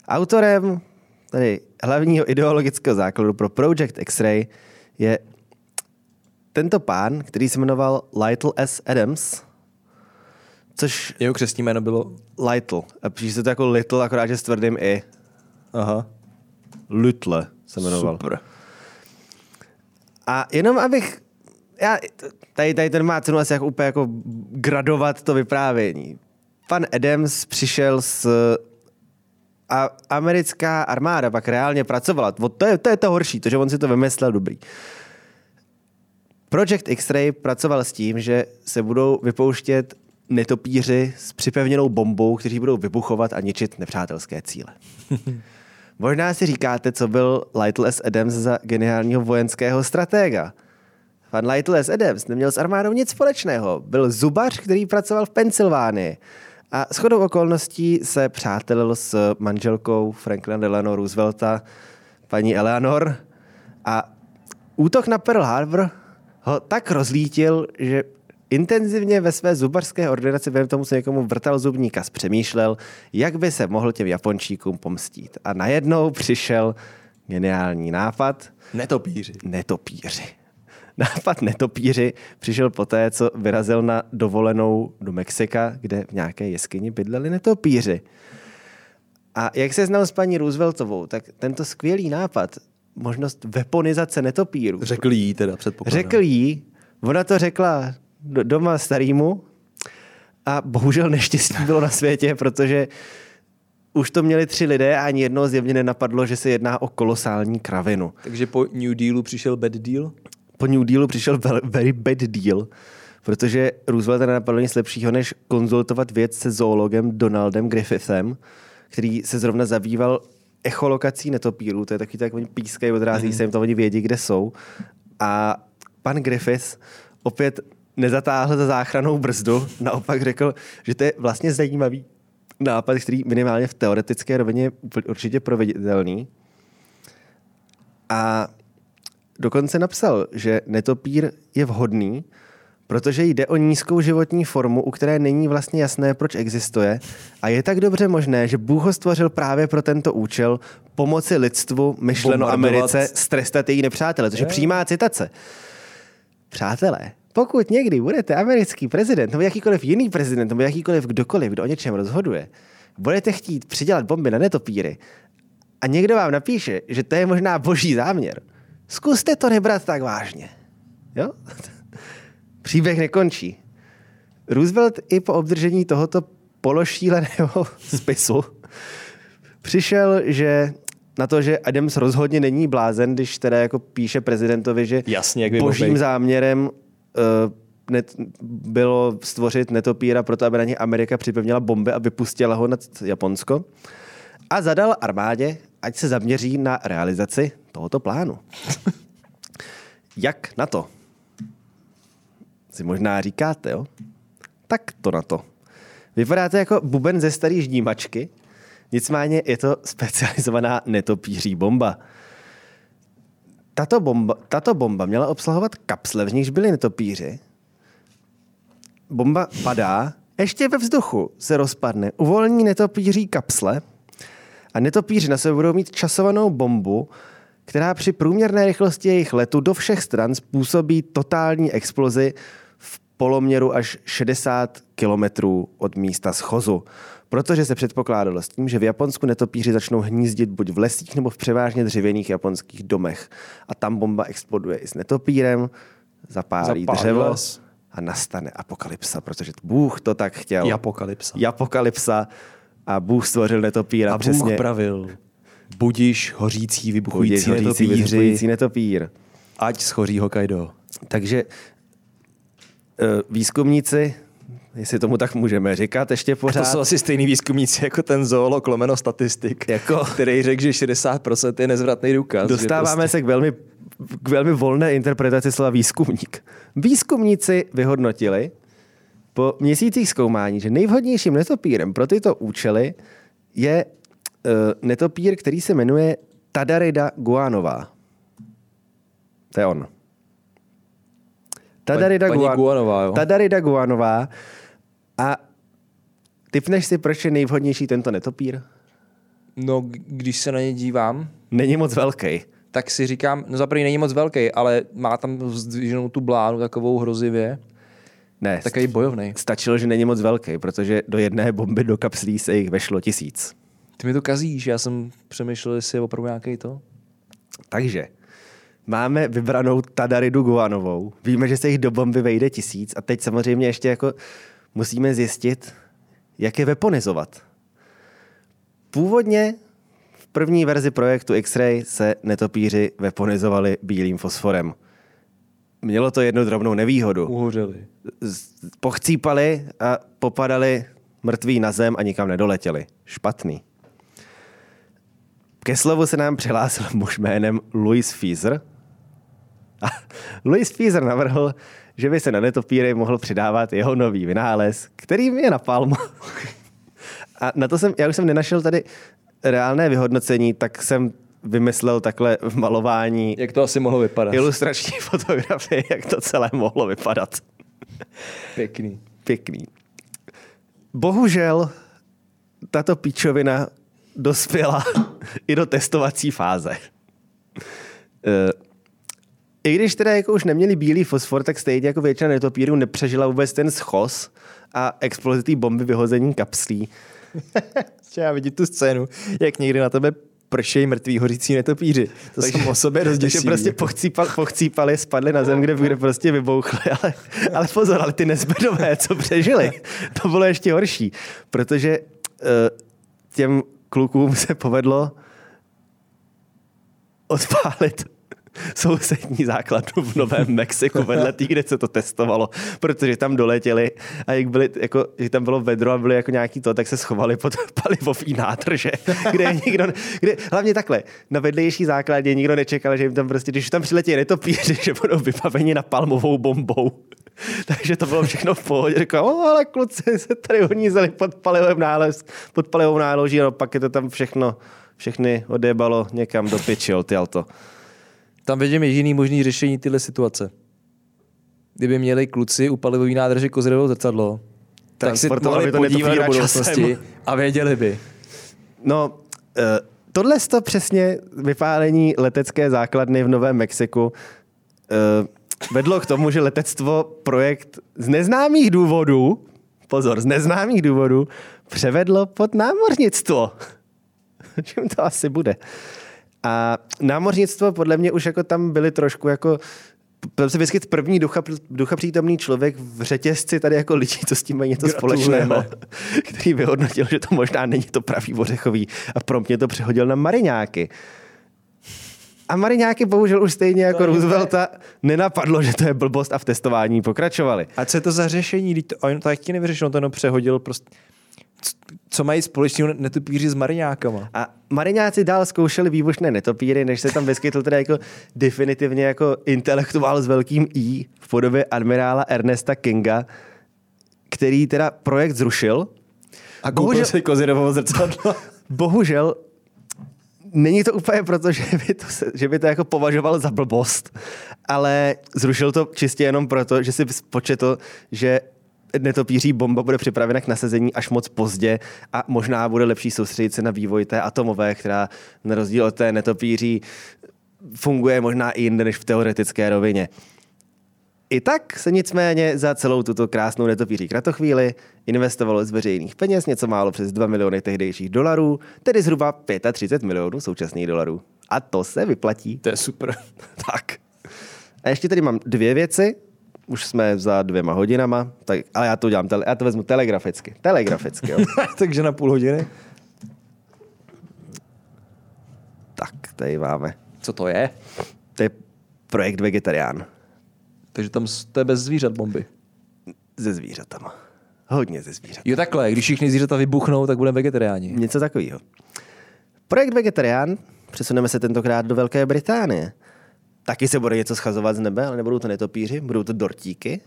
Autorem tady hlavního ideologického základu pro Project X-Ray je tento pán, který se jmenoval Lytle S. Adams, což Jeho křestní jméno bylo... Lytle, a píše se to jako Little, akorát že s tvrdým i. Aha. Lytle se jmenoval. Super. A jenom abych, já, tady, tady ten má cenu asi jako úplně jako gradovat to vyprávění. Pan Adams přišel s a americká armáda pak reálně pracovala. To je, to je to horší, to, že on si to vymyslel dobrý. Project X-Ray pracoval s tím, že se budou vypouštět netopíři s připevněnou bombou, kteří budou vybuchovat a ničit nepřátelské cíle. Možná si říkáte, co byl Lytle S. Adams za geniálního vojenského stratega. Pan Lytle S. Adams neměl s armádou nic společného. Byl zubař, který pracoval v Pensylvánii. A shodou okolností se přátelil s manželkou Franklina Delano Roosevelta, paní Eleanor. A útok na Pearl Harbor ho tak rozlítil, že intenzivně ve své zubařské ordinaci během tomu se někomu vrtal zubní kas, přemýšlel, jak by se mohl těm Japončíkům pomstít. A najednou přišel geniální nápad Netopíři. netopíři. Nápad netopíři přišel poté, co vyrazil na dovolenou do Mexika, kde v nějaké jeskyni bydleli netopíři. A jak se znal s paní Rooseveltovou, tak tento skvělý nápad, možnost weaponizace netopírů, Řekl jí teda, předpokládám. Řekl jí, ona to řekla do, doma starýmu a bohužel neštěstí bylo na světě, protože už to měli tři lidé a ani jednoho zjevně nenapadlo, že se jedná o kolosální kravinu. Takže po New Dealu přišel Bad Deal? Po New Dealu přišel very bad deal, protože Roosevelt nenapadlo nic lepšího, než konzultovat věc se zoologem Donaldem Griffithem, který se zrovna zabýval echolokací netopírů. To je takový tak, oni pískají, odrází mm. se jim to, oni vědí, kde jsou. A pan Griffith opět nezatáhl za záchranou brzdu, naopak řekl, že to je vlastně zajímavý nápad, který minimálně v teoretické rovině je určitě proveditelný. A dokonce napsal, že netopír je vhodný, protože jde o nízkou životní formu, u které není vlastně jasné, proč existuje a je tak dobře možné, že Bůh ho stvořil právě pro tento účel pomoci lidstvu, myšleno Bombardovat. Americe, strestat její nepřátele, což je přímá citace. Přátelé, pokud někdy budete americký prezident, nebo jakýkoliv jiný prezident, nebo jakýkoliv kdokoliv, kdo o něčem rozhoduje, budete chtít přidělat bomby na netopíry a někdo vám napíše, že to je možná boží záměr, zkuste to nebrat tak vážně. Jo? Příběh nekončí. Roosevelt i po obdržení tohoto pološíleného spisu přišel, že na to, že Adams rozhodně není blázen, když teda jako píše prezidentovi, že Jasně, jak by božím záměrem uh, net, bylo stvořit netopíra proto, aby na ně Amerika připevnila bomby a vypustila ho nad Japonsko. A zadal armádě, ať se zaměří na realizaci tohoto plánu. Jak na to? Si možná říkáte, jo? Tak to na to. Vypadá to jako buben ze staré ždímačky, nicméně je to specializovaná netopíří bomba. Tato bomba, tato bomba měla obsahovat kapsle, v nichž byly netopíři. Bomba padá, Ještě ve vzduchu se rozpadne, uvolní netopíří kapsle a netopíři na sebe budou mít časovanou bombu, která při průměrné rychlosti jejich letu do všech stran způsobí totální explozi v poloměru až 60 kilometrů od místa schozu. Protože se předpokládalo s tím, že v Japonsku netopíři začnou hnízdit buď v lesích nebo v převážně dřevěných japonských domech. A tam bomba exploduje i s netopírem, zapálí, Zapálí dřevo les. a nastane apokalypsa, protože Bůh to tak chtěl. Apokalypsa. Apokalypsa a Bůh stvořil netopíra A přesně. Bůh pravil, budiš hořící, vybuchující Budiš hořící, netopíři, vybuchující netopír. ať schoří Hokkaido. Takže eh, výzkumníci, jestli tomu tak můžeme říkat, ještě A pořád... to jsou asi stejný výzkumníci jako ten zoolog lomeno statistik, Jako- který řekl, že 60% je nezvratný důkaz. Dostáváme prostě- se k velmi, k velmi volné interpretaci slova výzkumník. Výzkumníci vyhodnotili po měsících zkoumání, že nejvhodnějším netopírem pro tyto účely je netopír, který se jmenuje Tadarida guanová. To je on. Guan- Guanová, jo? Tadarida guanová. A typneš si, proč je nejvhodnější tento netopír? No, když se na ně dívám, Není moc velký. tak si říkám, no za první není moc velký, ale má tam zdviženou tu blánu takovou hrozivě. Ne, Takový bojovný. stačilo, že není moc velký, protože do jedné bomby do kapslí se jich vešlo tisíc. Ty mi to kazíš, já jsem přemýšlel, jestli je opravdu nějaký to. Takže máme vybranou Tadaridu Guanovou. Víme, že se jich do bomby vejde tisíc a teď samozřejmě ještě jako musíme zjistit, jak je weaponizovat. Původně v první verzi projektu X-Ray se netopíři weaponizovali bílým fosforem. Mělo to jednu drobnou nevýhodu. Uhořeli. pochcípali a popadali mrtví na zem a nikam nedoletěli. Špatný. Ke slovu se nám přihlásil muž jménem Louis Fieser. A Louis Fieser navrhl, že by se na netopíry mohl přidávat jeho nový vynález, kterým je napalm. A na to jsem, já už jsem nenašel tady reálné vyhodnocení, tak jsem vymyslel takhle v malování Jak to asi mohlo vypadat? ilustrační fotografie, jak to celé mohlo vypadat. Pěkný. Pěkný. Bohužel tato píčovina dospěla i do testovací fáze. Eh, I když teda jako už neměli bílý fosfor, tak stejně jako většina netopírů nepřežila vůbec ten schos a explozi té bomby vyhození kapslí. Já vidím tu scénu, jak někdy na tebe pršejí mrtví hořící netopíři. To takže, jsou o sobě dost Takže prostě pochcípal, pochcípali, spadli na zem, kde, kde prostě vybouchli. Ale, ale pozor, ale ty nezbedové, co přežili, to bylo ještě horší. Protože uh, těm klukům se povedlo odpálit sousední základnu v Novém Mexiku vedle té, kde se to testovalo, protože tam doletěli a jak byli, jako, že tam bylo vedro a byly jako nějaký to, tak se schovali pod palivový nádrže, kde nikdo, kde, hlavně takhle, na vedlejší základě nikdo nečekal, že jim tam prostě, když tam přiletí netopíři, že budou vybaveni na palmovou bombou. Takže to bylo všechno v pohodě. Říkal, o, ale kluci se tady unízeli pod palivovým nález, pod palivovou náloží, a pak je to tam všechno, všechny odjebalo někam do piči, ty to. Tam vidím jediný možný řešení tyhle situace. Kdyby měli kluci u palivový nádrže kozirovo zrcadlo, tak si mohli to podívat do budoucnosti a věděli by. No, uh, tohle to přesně vypálení letecké základny v Novém Mexiku uh, vedlo k tomu, že letectvo projekt z neznámých důvodů, pozor, z neznámých důvodů, převedlo pod námořnictvo. Čím to asi bude? A námořnictvo podle mě už jako tam byly trošku jako tam se vyskyt první ducha, ducha přítomný člověk v řetězci tady jako lidí, co s tím mají něco společného, který vyhodnotil, že to možná není to pravý ořechový a promptně to přehodil na mariňáky. A mariňáky bohužel už stejně jako To Roosevelta nenapadlo, že to je blbost a v testování pokračovali. A co je to za řešení? To, on to taky nevyřešil, on to jenom přehodil prostě. Co mají společného netopíři s mariňákama? A mariňáci dál zkoušeli výbušné netopíry, než se tam vyskytl teda jako definitivně jako intelektuál s velkým I v podobě admirála Ernesta Kinga, který teda projekt zrušil. A Bohužel- koupil si kozirovo zrcadlo. Bohužel není to úplně proto, že by to, že by to jako považoval za blbost, ale zrušil to čistě jenom proto, že si početl, že netopíří bomba bude připravena k nasazení až moc pozdě a možná bude lepší soustředit se na vývoj té atomové, která na rozdíl od té netopíří funguje možná i jinde než v teoretické rovině. I tak se nicméně za celou tuto krásnou netopíří kratochvíli investovalo z veřejných peněz něco málo přes 2 miliony tehdejších dolarů, tedy zhruba 35 milionů současných dolarů. A to se vyplatí. To je super. Tak. A ještě tady mám dvě věci. Už jsme za dvěma hodinama, tak, ale já to udělám, tele, já to vezmu telegraficky. Telegraficky, jo. Takže na půl hodiny. tak, tady máme. Co to je? To je projekt Vegetarián. Takže tam to je bez zvířat bomby. Se zvířatama. Hodně ze zvířat. Jo takhle, když všichni zvířata vybuchnou, tak budeme vegetariáni. Něco takového. Projekt Vegetarián, přesuneme se tentokrát do Velké Británie. Taky se bude něco schazovat z nebe, ale nebudou to netopíři, budou to dortíky.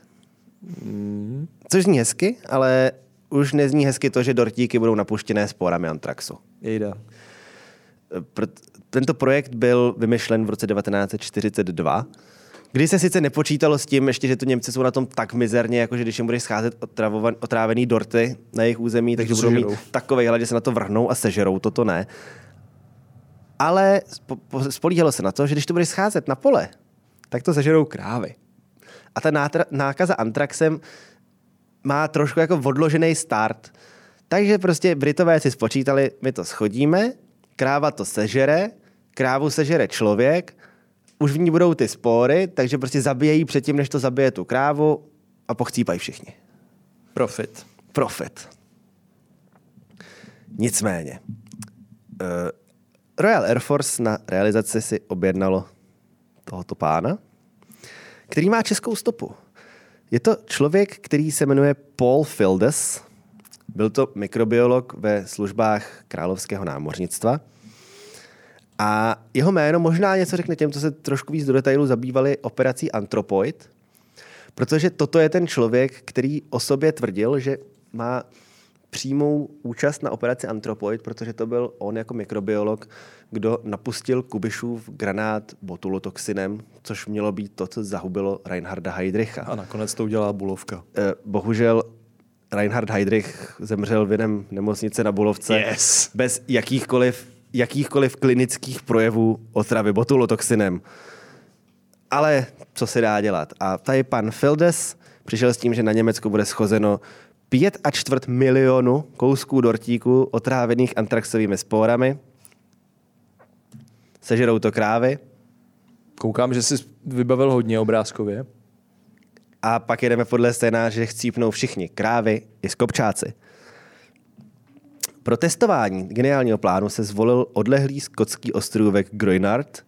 Což zní hezky, ale už nezní hezky to, že dortíky budou napuštěné sporami antraxu. Jejda. Tento projekt byl vymyšlen v roce 1942, kdy se sice nepočítalo s tím, ještě, že tu Němci jsou na tom tak mizerně, jako že když jim bude scházet otravovan, otrávený dorty na jejich území, takže to budou mít takový hlad, že se na to vrhnou a sežerou, toto ne. Ale spo- po- spolíhalo se na to, že když to bude scházet na pole, tak to sežerou krávy. A ta nátra- nákaza antraxem má trošku jako odložený start. Takže prostě Britové si spočítali, my to schodíme, kráva to sežere, krávu sežere člověk, už v ní budou ty spory, takže prostě zabijejí předtím, než to zabije tu krávu a pochcípají všichni. Profit. Profit. Nicméně, uh, Royal Air Force na realizaci si objednalo tohoto pána, který má českou stopu. Je to člověk, který se jmenuje Paul Fildes. Byl to mikrobiolog ve službách královského námořnictva. A jeho jméno možná něco řekne těm, co se trošku víc do detailu zabývali operací Anthropoid, protože toto je ten člověk, který o sobě tvrdil, že má přímou účast na operaci Anthropoid, protože to byl on jako mikrobiolog, kdo napustil Kubišův granát botulotoxinem, což mělo být to, co zahubilo Reinharda Heydricha. A nakonec to udělá Bulovka. Eh, Bohužel Reinhard Heydrich zemřel v jiném nemocnice na Bulovce Yes. bez jakýchkoliv, jakýchkoliv klinických projevů otravy botulotoxinem. Ale co se dá dělat? A tady pan Fildes přišel s tím, že na Německu bude schozeno pět a čtvrt milionu kousků dortíků otrávených antraxovými spórami. Sežerou to krávy Koukám, že jsi vybavil hodně obrázkově. a pak jedeme podle scénáře, že chcípnou všichni, krávy i skopčáci. Pro testování geniálního plánu se zvolil odlehlý skotský ostrůvek Groinard,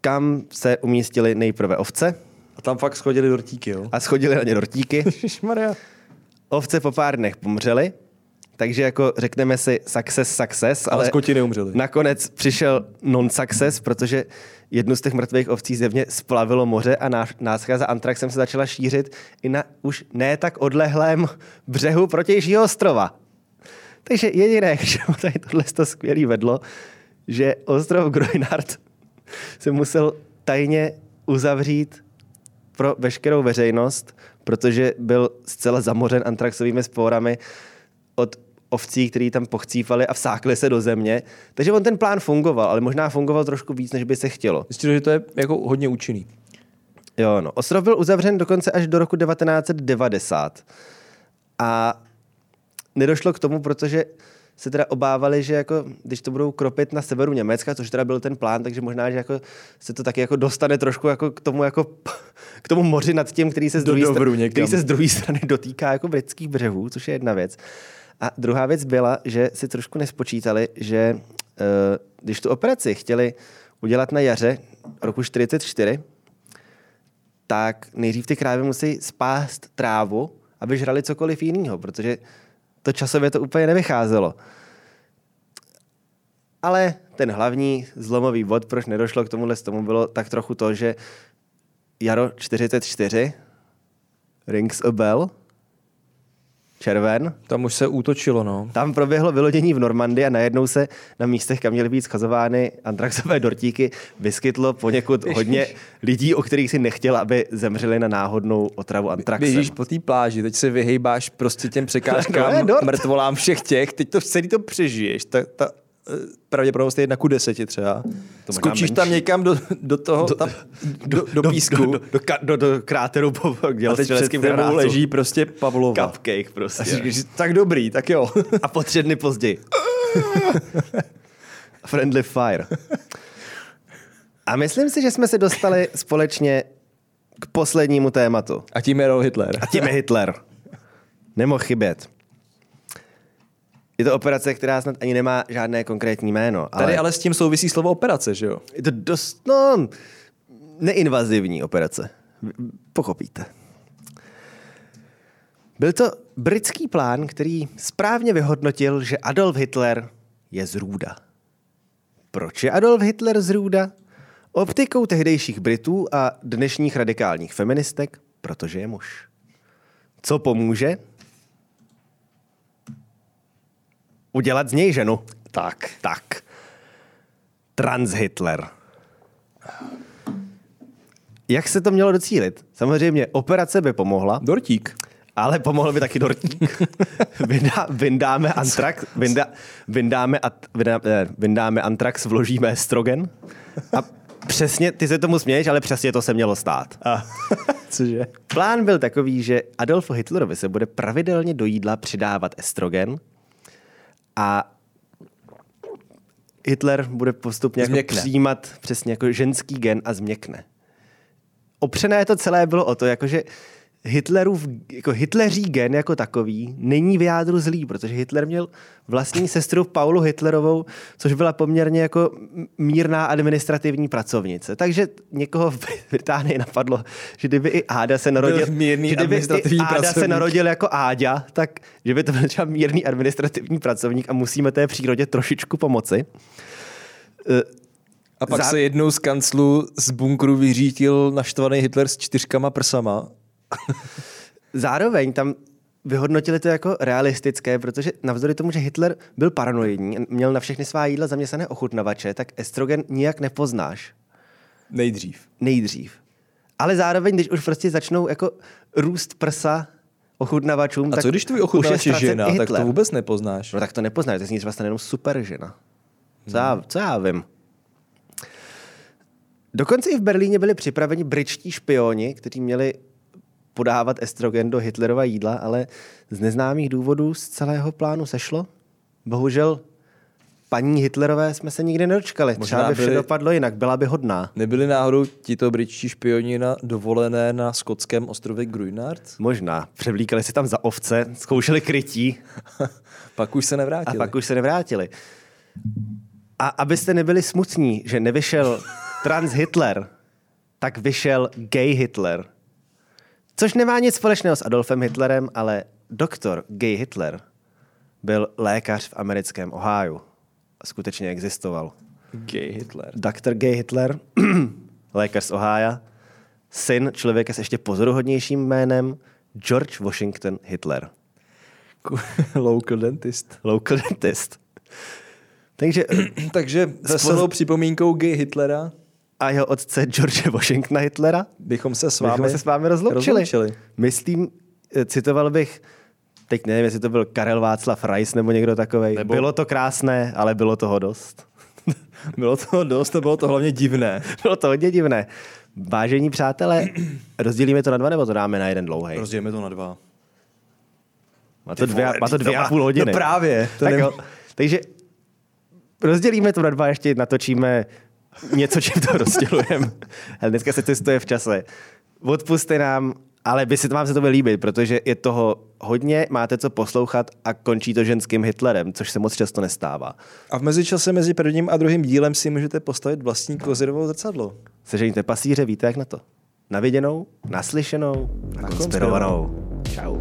kam se umístili nejprve ovce A tam fakt schodili dortíky, jo? a schodili na ně dortíky. Ovce po pár dnech pomřely, takže jako řekneme si success, success, Ale skoti neumřeli. Nakonec přišel non-success, protože jednu z těch mrtvých ovcí zjevně splavilo moře a náš- náskaza antraxem se začala šířit i na už ne tak odlehlém břehu protějšího ostrova. Takže jediné, k čemu tady tohle to skvělý vedlo, že ostrov Groinard se musel tajně uzavřít pro veškerou veřejnost, protože byl zcela zamořen antraxovými spórami od ovcí, který tam pochcípali a vsákli se do země. Takže on ten plán fungoval, ale možná fungoval trošku víc, než by se chtělo. Zjistil, že to je jako hodně účinný. Jo, no. Ostrov byl uzavřen dokonce až do roku 1990. A nedošlo k tomu, protože se teda obávali, že jako, když to budou kropit na severu Německa, což teda byl ten plán, takže možná, že jako se to taky jako dostane trošku jako k tomu, jako, k tomu moři nad tím, který se z druhé strany, který se z druhé strany dotýká jako britských břehů, což je jedna věc. A druhá věc byla, že si trošku nespočítali, že eh, když tu operaci chtěli udělat na jaře roku 44, tak nejdřív ty krávy musí spást trávu, aby žrali cokoliv jiného, protože to časově to úplně nevycházelo. Ale ten hlavní zlomový bod, proč nedošlo k tomuhle tomu, bylo tak trochu to, že jaro 44, rings a bell, červen. Tam už se útočilo, no. Tam proběhlo vylodění v Normandii a najednou se na místech, kam měly být schazovány antraxové dortíky, vyskytlo poněkud hodně lidí, o kterých si nechtěl, aby zemřeli na náhodnou otravu antraxem. Běžíš po té pláži, teď se vyhejbáš prostě těm překážkám, No, mrtvolám všech těch, teď to celý to přežiješ. Ta, ta pravděpodobnost je jedna ku deseti třeba. možná Skočíš tam někam do, do toho, do, tam, do, do, do písku Do, do, do, do, do kráteru po a teď před tebou leží prostě Pavlova. cupcake prostě. říkáš, tak dobrý, tak jo. A po tři dny později. Friendly fire. A myslím si, že jsme se dostali společně k poslednímu tématu. A tím je Hitler. A tím je Hitler. Nemohl chybět. Je to operace, která snad ani nemá žádné konkrétní jméno. Ale Tady ale s tím souvisí slovo operace, že jo? je to dost, no, neinvazivní operace. Pochopíte. Byl to britský plán, který správně vyhodnotil, že Adolf Hitler je zrůda. Proč je Adolf Hitler zrůda? Optikou tehdejších Britů a dnešních radikálních feministek, protože je muž. Co pomůže? Udělat z něj ženu. Tak. Tak. Trans-Hitler. Jak se to mělo docílit? Samozřejmě operace by pomohla, Dortík. ale pomohl by taky dortík. Vynda, vyndáme antrax, vynda, vyndáme, at, vynda, eh, vyndáme antrax, vložíme estrogen a přesně, ty se tomu směješ, ale přesně to se mělo stát. A cože? Plán byl takový, že Adolfu Hitlerovi se bude pravidelně do jídla přidávat estrogen a Hitler bude postupně jako přijímat přesně jako ženský gen a změkne. Opřené to celé bylo o to, jakože Hitlerův, jako Hitleří gen jako takový není v jádru zlý, protože Hitler měl vlastní sestru Paulu Hitlerovou, což byla poměrně jako mírná administrativní pracovnice. Takže někoho v Británii napadlo, že kdyby i Áda se narodil, mírný že kdyby i administrativní Áda se pracovník. narodil jako Áďa, tak že by to byl třeba mírný administrativní pracovník a musíme té přírodě trošičku pomoci. A pak Zá- se jednou z kanclu z bunkru vyřítil naštvaný Hitler s čtyřkama prsama. Zároveň tam vyhodnotili to jako realistické, protože navzdory tomu, že Hitler byl paranoidní, měl na všechny svá jídla zaměstnané ochutnavače, tak estrogen nijak nepoznáš Nejdřív. nejdřív. Ale zároveň, když už prostě začnou jako růst prsa ochutnavačům, A tak co když tvůj ochutnavač je žena, tak to vůbec nepoznáš. No tak to nepoznáš, to zní třeba jenom super žena. Co, já, co já vím. Dokonce i v Berlíně byli připraveni britští špioni, kteří měli podávat estrogen do Hitlerova jídla, ale z neznámých důvodů z celého plánu sešlo. Bohužel paní Hitlerové jsme se nikdy nedočkali. Možná Třeba by vše byli- dopadlo jinak, byla by hodná. Nebyli náhodou tito britští špioni na dovolené na skotském ostrově Grünard? Možná. Převlíkali si tam za ovce, zkoušeli krytí Pak už se a nevrátili. pak už se nevrátili. A abyste nebyli smutní, že nevyšel trans Hitler, tak vyšel gay Hitler. Což nemá nic společného s Adolfem Hitlerem, ale doktor gay Hitler byl lékař v americkém Ohio. A skutečně existoval. Gay Hitler. Dr. Gay Hitler, lékař z Ohio, syn člověka s ještě pozoruhodnějším jménem George Washington Hitler. Local dentist. Local dentist. Takže Takže veselou připomínkou gay Hitlera a jeho otce George Washingtona Hitlera bychom se s bychom vámi, se s vámi rozloučili. rozloučili. Myslím, eh, citoval bych, teď nevím, jestli to byl Karel Václav Rais nebo někdo takovej. Nebo- Bylo to krásné, ale bylo toho dost. Bylo to dost a bylo to hlavně divné. bylo to hodně divné. Vážení přátelé, rozdělíme to na dva nebo to dáme na jeden dlouhý? Rozdělíme to na dva. Má to dvě, má to dvě a půl hodiny. No právě. To tak nem- jo. Takže rozdělíme to na dva, ještě natočíme něco, čím to rozdělujeme. Ale dneska se cestuje v čase. Odpuste nám, ale by se vám se to bude líbit, protože je toho hodně, máte co poslouchat a končí to ženským Hitlerem, což se moc často nestává. A v mezičase mezi prvním a druhým dílem si můžete postavit vlastní kozirovou zrcadlo. Sežeňte pasíře, víte jak na to. Na viděnou, naslyšenou, na konspirovanou. Čau.